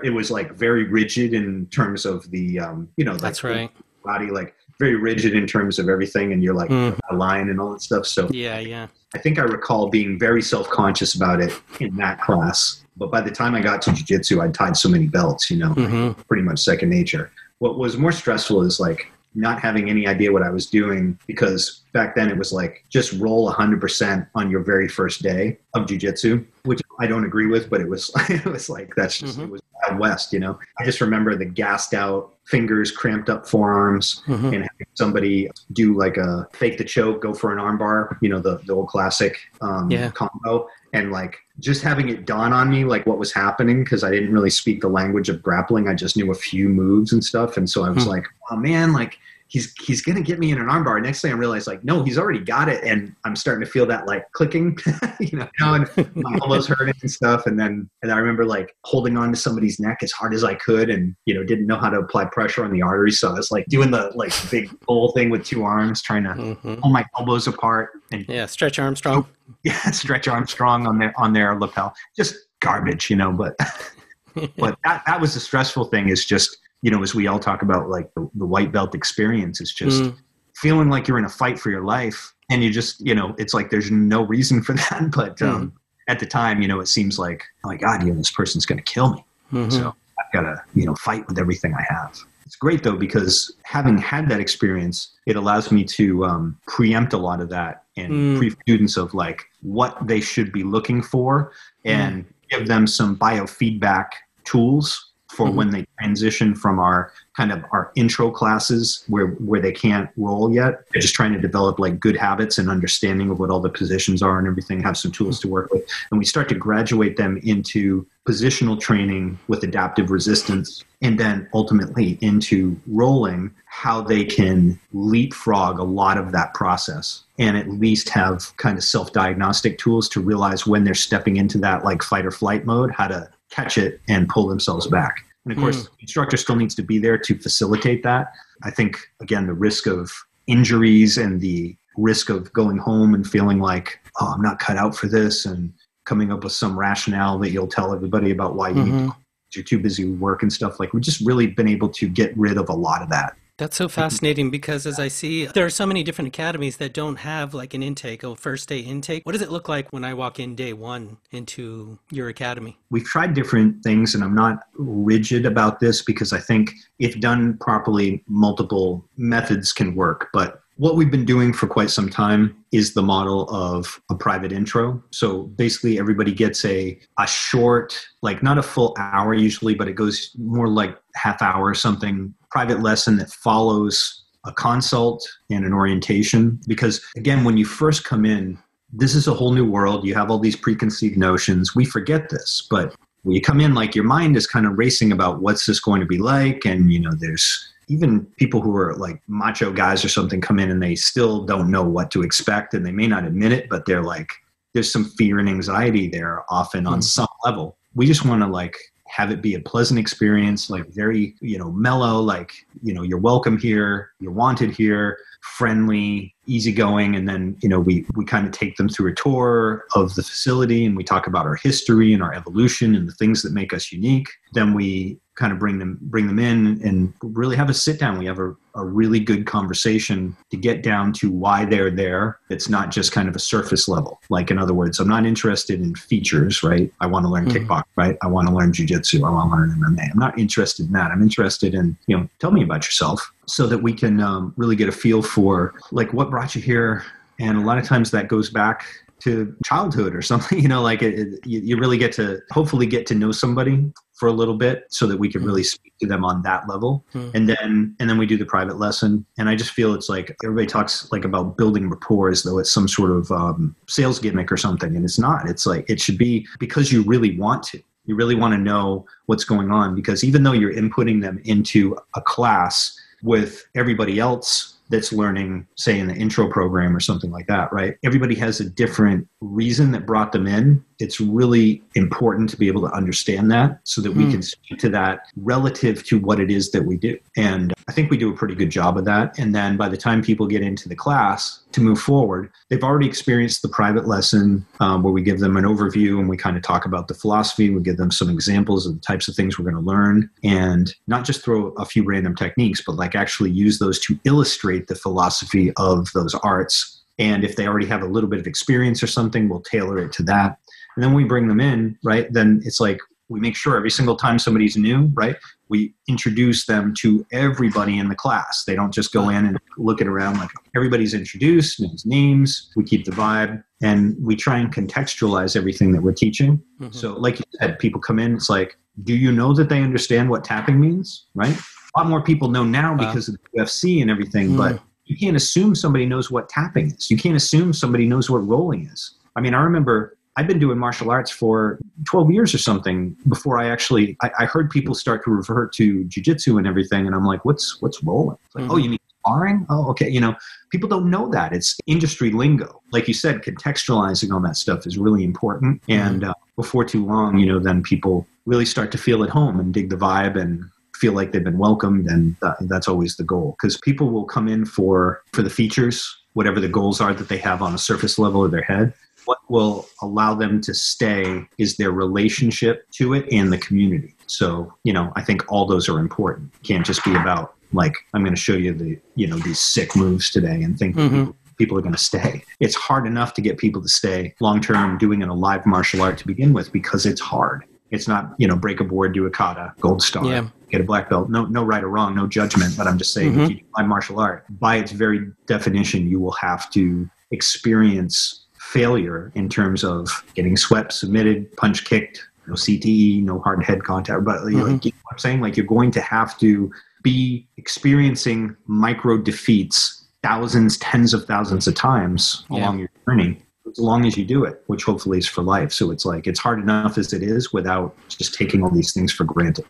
It was like very rigid in terms of the, um, you know, that's right. Body like very rigid in terms of everything, and you're like Mm. a line and all that stuff. So Yeah, yeah. I think I recall being very self conscious about it in that class. But by the time I got to jujitsu, I'd tied so many belts, you know, hmm pretty much second nature. What was more stressful is like not having any idea what I was doing because back then it was like just roll 100% on your very first day of jujitsu, which I don't agree with, but it was it was like that's just Mhm. it was Wild West, you know. I just remember the gassed out fingers, cramped up forearms, hmm and having somebody do like a fake the choke, go for an armbar, you know, the, the old classic um, Yeah. combo. And like just having it dawn on me, like what was happening, because I didn't really speak the language of grappling. I just knew a few moves and stuff. And so I was Hmm. like, oh man, like he's he's gonna get me in an armbar. Next thing I realized, like, no, he's already got it. And I'm starting to feel that like clicking, you know, and my elbows hurting and stuff. And then and I remember like holding on to somebody's neck as hard as I could and you know, didn't know how to apply pressure on the arteries. So I was like doing the like big pull thing with two arms, trying to hmm pull my elbows apart and Yeah, Stretch Armstrong. yeah, stretch Armstrong on their on their lapel. Just garbage, you know, but but that, that was the stressful thing is just, you know, as we all talk about like the, the white belt experience is just Mm. feeling like you're in a fight for your life and you just you know it's like there's no reason for that but um, at the time you know it seems like oh my god you know this person's going to kill me Mhm. so i've got to you know fight with everything i have it's great though because having had that experience it allows me to um, preempt a lot of that and Mm. brief students of like what they should be looking for and give them some biofeedback tools for Mhm. when they transition from our kind of our intro classes where where they can't roll yet they're just trying to develop like good habits and understanding of what all the positions are and everything have some tools to work with and we start to graduate them into positional training with adaptive resistance and then ultimately into rolling how they can leapfrog a lot of that process and at least have kind of self-diagnostic tools to realize when they're stepping into that like fight or flight mode how to catch it and pull themselves back. And of course the instructor still needs to be there to facilitate that. I think again the risk of injuries and the risk of going home and feeling like oh i'm not cut out for this and coming up with some rationale that you'll tell everybody about why you need to Mhm. you're too busy with work and stuff like we've just really been able to get rid of a lot of that That's so fascinating because as I see, there are so many different academies that don't have like an intake, a first day intake. What does it look like when I walk in day one into your academy? we've tried different things and i'm not rigid about this because i think if done properly multiple methods can work but what we've been doing for quite some time is the model of a private intro so basically everybody gets a a short like not a full hour usually but it goes more like half hour or something private lesson that follows a consult and an orientation because again when you first come in this is a whole new world. You have all these preconceived notions. We forget this, but when you come in, like your mind is kind of racing about what's this going to be like. And, you know, there's even people who are like macho guys or something come in and they still don't know what to expect and they may not admit it, but they're like, there's some fear and anxiety there often on Mhm. some level. We just want to like have it be a pleasant experience, like very, you know, mellow, like, you know, you're welcome here, you're wanted here, friendly, easygoing. And then, you know, we, we kind of take them through a tour of the facility and we talk about our history and our evolution and the things that make us unique. Then we kind of bring them bring them in and really have a sit down. We have a, a really good conversation to get down to why they're there. It's not just kind of a surface level. Like in other words, I'm not interested in features, right? I want to learn Mhm. kickboxing, right? I want to learn jujitsu. I want to learn MMA. I'm not interested in that. I'm interested in, you know, tell me about yourself so that we can um, really get a feel for like what brought you here. And a lot of times that goes back to childhood or something, you know, like it, it, you, you really get to hopefully get to know somebody for a little bit so that we can really speak to them on that level Hmm. and then and then we do the private lesson and i just feel it's like everybody talks like about building rapport as though it's some sort of um, sales gimmick or something and it's not it's like it should be because you really want to you really want to know what's going on because even though you're inputting them into a class with everybody else that's learning say in the intro program or something like that right? Everybody has a different reason that brought them in it's really important to be able to understand that so that we mm. can speak to that relative to what it is that we do. And I think we do a pretty good job of that. And then by the time people get into the class to move forward, they've already experienced the private lesson um, where we give them an overview and we kind of talk about the philosophy. We give them some examples of the types of things we're going to learn and not just throw a few random techniques, but like actually use those to illustrate the philosophy of those arts and if they already have a little bit of experience or something, we'll tailor it to that. And then we bring them in, right? Then it's like we make sure every single time somebody's new, right? We introduce them to everybody in the class. They don't just go in and look it around like everybody's introduced, knows names. We keep the vibe and we try and contextualize everything that we're teaching. Mm-hmm. So, like you said, people come in, it's like, do you know that they understand what tapping means, right? A lot more people know now because wow. of the UFC and everything, mm. but you can't assume somebody knows what tapping is. You can't assume somebody knows what rolling is. I mean, I remember I've been doing martial arts for 12 years or something before I actually I, I heard people start to refer to jujitsu and everything, and I'm like, what's what's rolling? Like, mm-hmm. oh, you mean sparring? Oh, okay. You know, people don't know that. It's industry lingo. Like you said, contextualizing all that stuff is really important. Mm-hmm. And uh, before too long, you know, then people really start to feel at home and dig the vibe and feel like they've been welcomed and uh, that's always the goal because people will come in for for the features whatever the goals are that they have on a surface level of their head what will allow them to stay is their relationship to it and the community so you know i think all those are important it can't just be about like i'm going to show you the you know these sick moves today and think mm-hmm. people, are going to stay it's hard enough to get people to stay long term doing an alive martial art to begin with because it's hard it's not, you know, break a board, do a kata, gold star, yeah. get a black belt. No, no right or wrong, no judgment. But I'm just saying, mm-hmm. if you do martial art, by its very definition, you will have to experience failure in terms of getting swept, submitted, punch kicked, no CTE, no hard head contact. But mm-hmm. like, you know I'm saying, like you're going to have to be experiencing micro defeats thousands, tens of thousands of times yeah. along your journey as long as you do it, which hopefully is for life. So it's like it's hard enough as it is without just taking all these things for granted.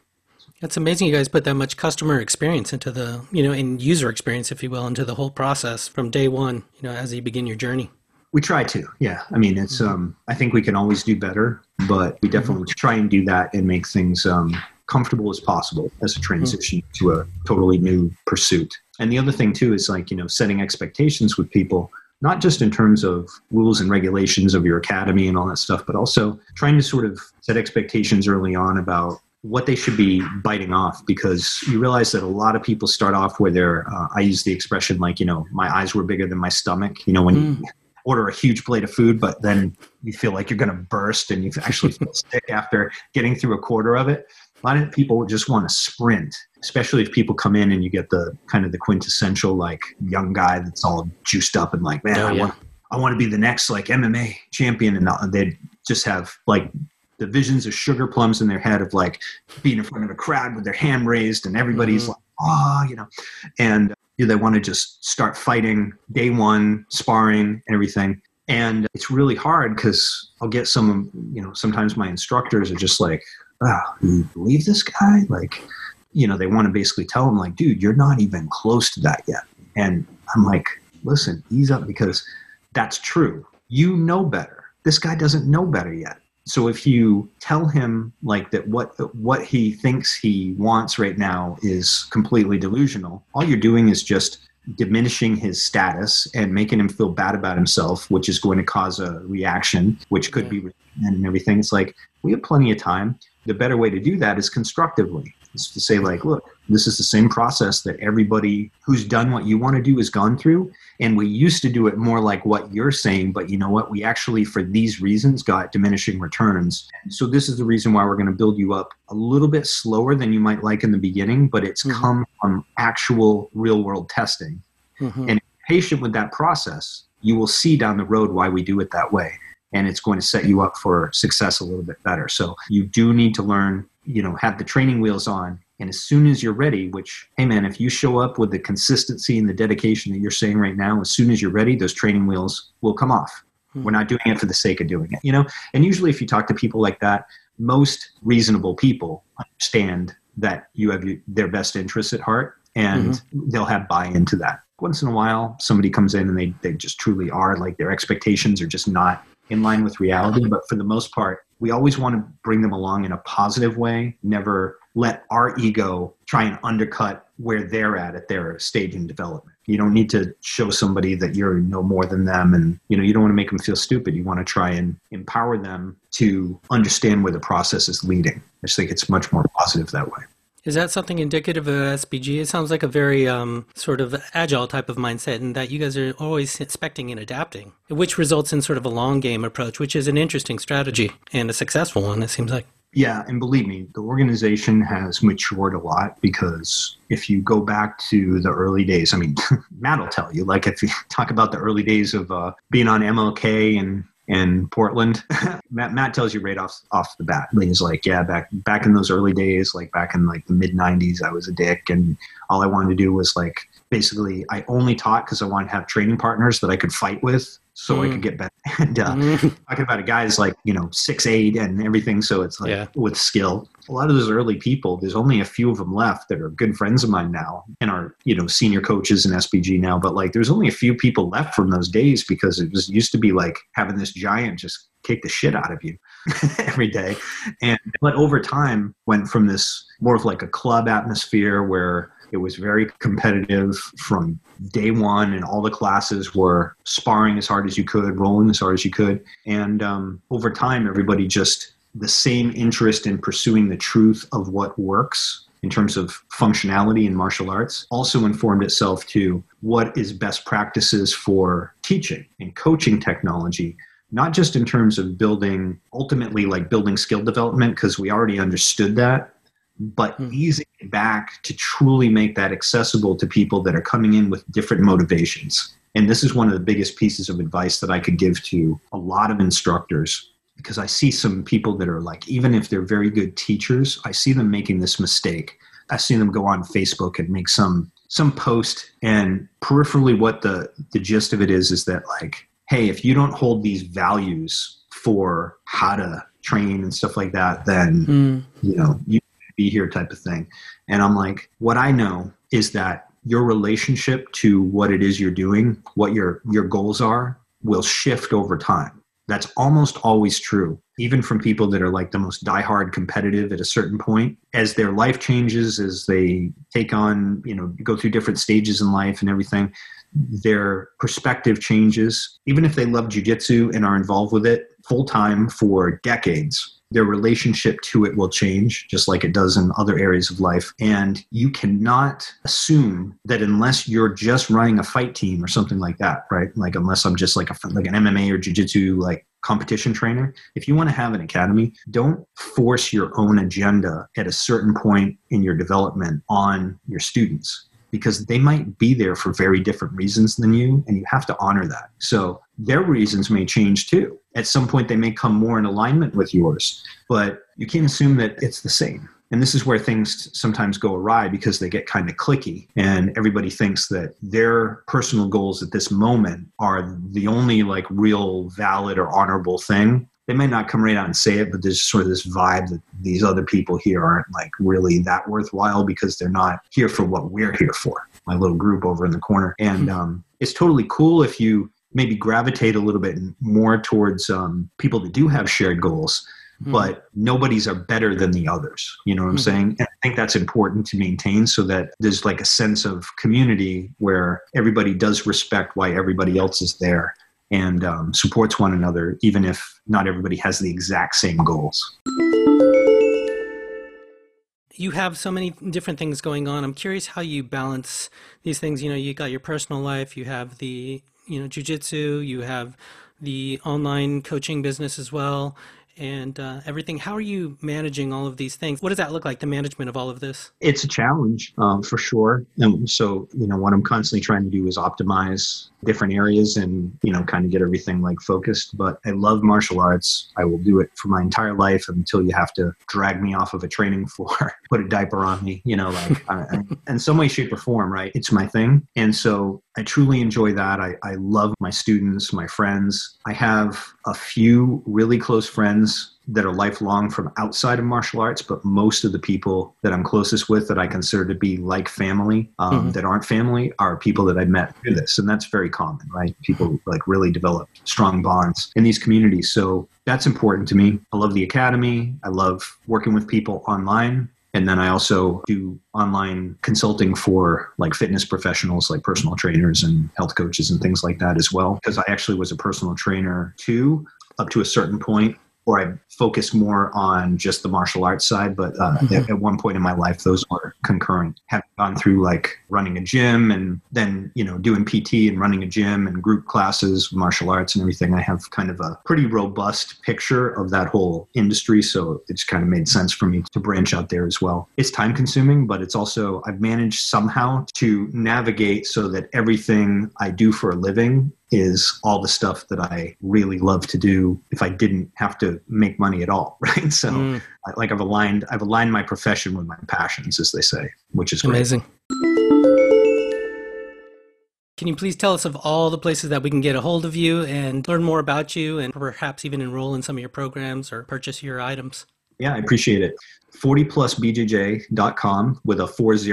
That's amazing you guys put that much customer experience into the, you know, in user experience, if you will, into the whole process from day one, you know, as you begin your journey. We try to, yeah. I mean, it's, mm-hmm. um, I think we can always do better, but we mm-hmm. definitely try and do that and make things um, comfortable as possible as a mm-hmm. transition to a totally new pursuit. And the other thing too is like, you know, setting expectations with people not just in terms of rules and regulations of your academy and all that stuff, but also trying to sort of set expectations early on about what they should be biting off because you realize that a lot of people start off where they're, uh, I use the expression like, you know, my eyes were bigger than my stomach. You know, when mm. you order a huge plate of food, but then you feel like you're going to burst and you actually feel sick after getting through a quarter of it. A lot of people just want to sprint especially if people come in and you get the kind of the quintessential like young guy that's all juiced up and like, man, oh, I want I want to be the next like MMA champion, and they just have like the visions of sugar plums in their head of like being in front of a crowd with their hand raised and everybody's mm-hmm. like, oh, you know, and they want to just start fighting day one, sparring and everything. And it's really hard because I'll get some, you know, sometimes my instructors are just like, oh, you believe this guy? Like, you know, they want to basically tell him, like, dude, you're not even close to that yet. And I'm like, listen, ease up because that's true. You know better. This guy doesn't know better yet. So if you tell him like that what what he thinks he wants right now is completely delusional, all you're doing is just diminishing his status and making him feel bad about himself, which is going to cause a reaction, which could be and everything. It's like we have plenty of time. The better way to do that is constructively is to say like look this is the same process that everybody who's done what you want to do has gone through. And we used to do it more like what you're saying but you know what? We actually for these reasons got diminishing returns. So this is the reason why we're going to build you up a little bit slower than you might like in the beginning but it's mm-hmm. come from actual real world testing. Mm-hmm. and patient with that process you will see down the road why we do it that way. And it's going to set you up for success a little bit better. So you do need to learn you know have the training wheels on and as soon as you're ready which hey man if you show up with the consistency and the dedication that you're saying right now as soon as you're ready those training wheels will come off hmm. we're not doing it for the sake of doing it you know and usually if you talk to people like that most reasonable people understand that you have their best interests at heart and mm-hmm. they'll have buy-in to that once in a while somebody comes in and they, they just truly are like their expectations are just not in line with reality. But for the most part, we always want to bring them along in a positive way, never let our ego try and undercut where they're at at their stage in development. You don't need to show somebody that you're no more than them and you know you don't want to make them feel stupid. You want to try and empower them to understand where the process is leading. I just think it's much more positive that way. Is that something indicative of SBG? It sounds like a very um, sort of agile type of mindset, and that you guys are always expecting and adapting, which results in sort of a long game approach, which is an interesting strategy and a successful one, it seems like. Yeah, and believe me, the organization has matured a lot because if you go back to the early days, I mean, Matt will tell you, like if you talk about the early days of uh, being on MLK and in Portland. Matt, Matt tells you right off off the bat. He's like, yeah, back back in those early days, like back in like the mid '90s, I was a dick, and all I wanted to do was like basically I only taught because I wanted to have training partners that I could fight with so mm. I could mm. get better. And uh, mm. talking about a guy's like you know six eight and everything, so it's like yeah. with skill. A lot of those early people, there's only a few of them left that are good friends of mine now and are you know senior coaches in SBG now. But like, there's only a few people left from those days because it was used to be like having this giant just kick the shit out of you every day. And but over time went from this more of like a club atmosphere where it was very competitive from day one, and all the classes were sparring as hard as you could, rolling as hard as you could. And um, over time, everybody just the same interest in pursuing the truth of what works in terms of functionality in martial arts also informed itself to what is best practices for teaching and coaching technology not just in terms of building ultimately like building skill development because we already understood that but mm. easing it back to truly make that accessible to people that are coming in with different motivations. And this is one of the biggest pieces of advice that I could give to a lot of instructors because I see some people that are like, even if they're very good teachers, I see them making this mistake. I see them go on Facebook and make some some post and peripherally what the the gist of it is is that like hey if you don't hold these values for how to train and stuff like that then mm. you know you be here type of thing. And I'm like, what I know is that your relationship to what it is you're doing, what your your goals are, will shift over time. That's almost always true, even from people that are like the most diehard competitive at a certain point. As their life changes, as they take on, you know, go through different stages in life and everything, their perspective changes. Even if they love jujitsu and are involved with it full time for decades, their relationship to it will change, just like it does in other areas of life. And you cannot assume that unless you're just running a fight team or something like that, right? Like unless I'm just like a like an MMA or jiu-jitsu like competition trainer, if you want to have an academy, don't force your own agenda at a certain point in your development on your students because they might be there for very different reasons than you, and you have to honor that. So their reasons may change too. At some point, they may come more in alignment with yours, but you can't assume that it's the same. And this is where things sometimes go awry because they get kind of cliquey, and everybody thinks that their personal goals at this moment are the only like real valid or honorable thing they may not come right out and say it, but there's sort of this vibe that these other people here aren't like really that worthwhile because they're not here for what we're here for. My little group over in the corner, and hmm. um, it's totally cool if you maybe gravitate a little bit more towards um, people that do have shared goals. Hmm. But nobody's are better than the others. You know what I'm mm saying? And I think that's important to maintain so that there's like a sense of community where everybody does respect why everybody else is there and um, supports one another, even if not everybody has the exact same goals. You have so many different things going on. I'm curious how you balance these things. You know, you got your personal life, you have the, you know, jujitsu, you have the online coaching business as well and uh, everything. How are you managing all of these things? What does that look like, the management of all of this? It's a challenge um, for sure. And so, you know, what I'm constantly trying to do is optimize different areas and, you know, kind of get everything like focused. But I love martial arts. I will do it for my entire life until you have to drag me off of a training floor, put a diaper on me, you know, like I, I, in some way, shape, or form, right? It's my thing. And so I truly enjoy that. I, I love my students, my friends. I have a few really close friends that are lifelong from outside of martial arts, but most of the people that I'm closest with that I consider to be like family, um, mm-hmm. that aren't family, are people that I met through this. And that's very common, right? People like really develop strong bonds in these communities. So that's important to me. I love the academy. I love working with people online. And then I also do online consulting for like fitness professionals, like personal trainers and health coaches and things like that as well. Because I actually was a personal trainer too, up to a certain point or I focused more on just the martial arts side. But uh, mm-hmm. at, at, one point in my life, those were concurrent. Have gone through like running a gym and then, you know, doing PT and running a gym and group classes, martial arts and everything, I have kind of a pretty robust picture of that whole industry. So it's kind of made sense for me to branch out there as well. It's time consuming, but it's also, I've managed somehow to navigate so that everything I do for a living is all the stuff that I really love to do if I didn't have to make money at all, right? So mm. like I've aligned I've aligned my profession with my passions as they say, which is great. Amazing. Can you please tell us of all the places that we can get a hold of you and learn more about you and perhaps even enroll in some of your programs or purchase your items? Yeah, I appreciate it. 40plusbjj.com with a 40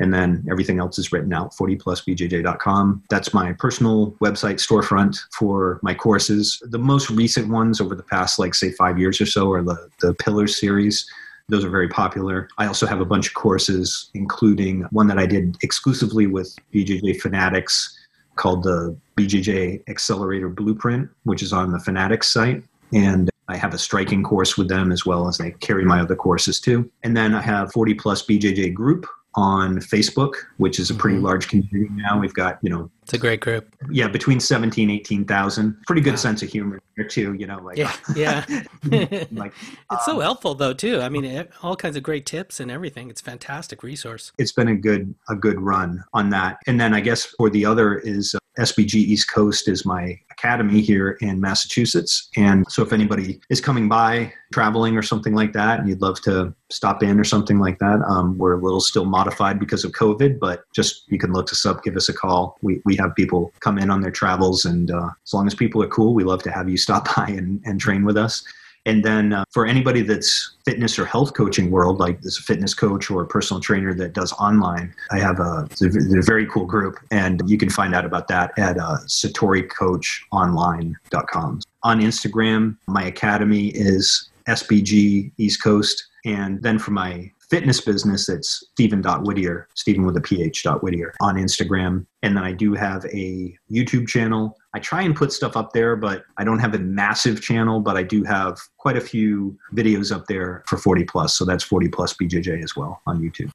and then everything else is written out 40plusbjj.com that's my personal website storefront for my courses. The most recent ones over the past like say five years or so are the the pillars series. Those are very popular. I also have a bunch of courses including one that i did exclusively with bjj fanatics called the bjj accelerator blueprint which is on the fanatics site. And I have a striking course with them as well as I carry my other courses too. And then I have 40 plus BJJ group, on Facebook, which is a pretty mm-hmm. large community now. We've got, you know, it's a great group. Yeah, between 17, 18,000. Pretty good wow. sense of humor there too, you know, like Yeah. yeah. like It's um, so helpful though too. I mean, all kinds of great tips and everything. It's fantastic resource. It's been a good a good run on that. And then I guess for the other is SBG East Coast is my academy here in Massachusetts. And so if anybody is coming by, traveling or something like that, and you'd love to stop in or something like that, um, we're a little still modified because of COVID, but just you can look us up, give us a call. We, we have people come in on their travels, and uh, as long as people are cool, we love to have you stop by and, and train with us. And then uh, for anybody that's fitness or health coaching world, like a fitness coach or a personal trainer that does online, I have a, a very cool group. And you can find out about that at uh, satoricoachonline.com. On Instagram, my academy is SBG East Coast. And then for my fitness business, it's Stephen.Whittier, Stephen with a PH. Whittier on Instagram. And then I do have a YouTube channel. I try and put stuff up there, but I don't have a massive channel, but I do have quite a few videos up there for 40 plus. So that's 40 plus BJJ as well on YouTube.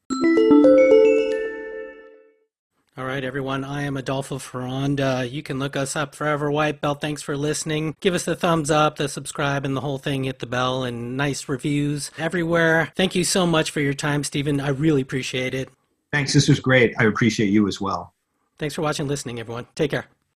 All right, everyone. I am Adolfo Ferranda. You can look us up Forever White Belt. Thanks for listening. Give us the thumbs up, the subscribe, and the whole thing. Hit the bell and nice reviews everywhere. Thank you so much for your time, Stephen. I really appreciate it. Thanks. This was great. I appreciate you as well. Thanks for watching listening, everyone. Take care.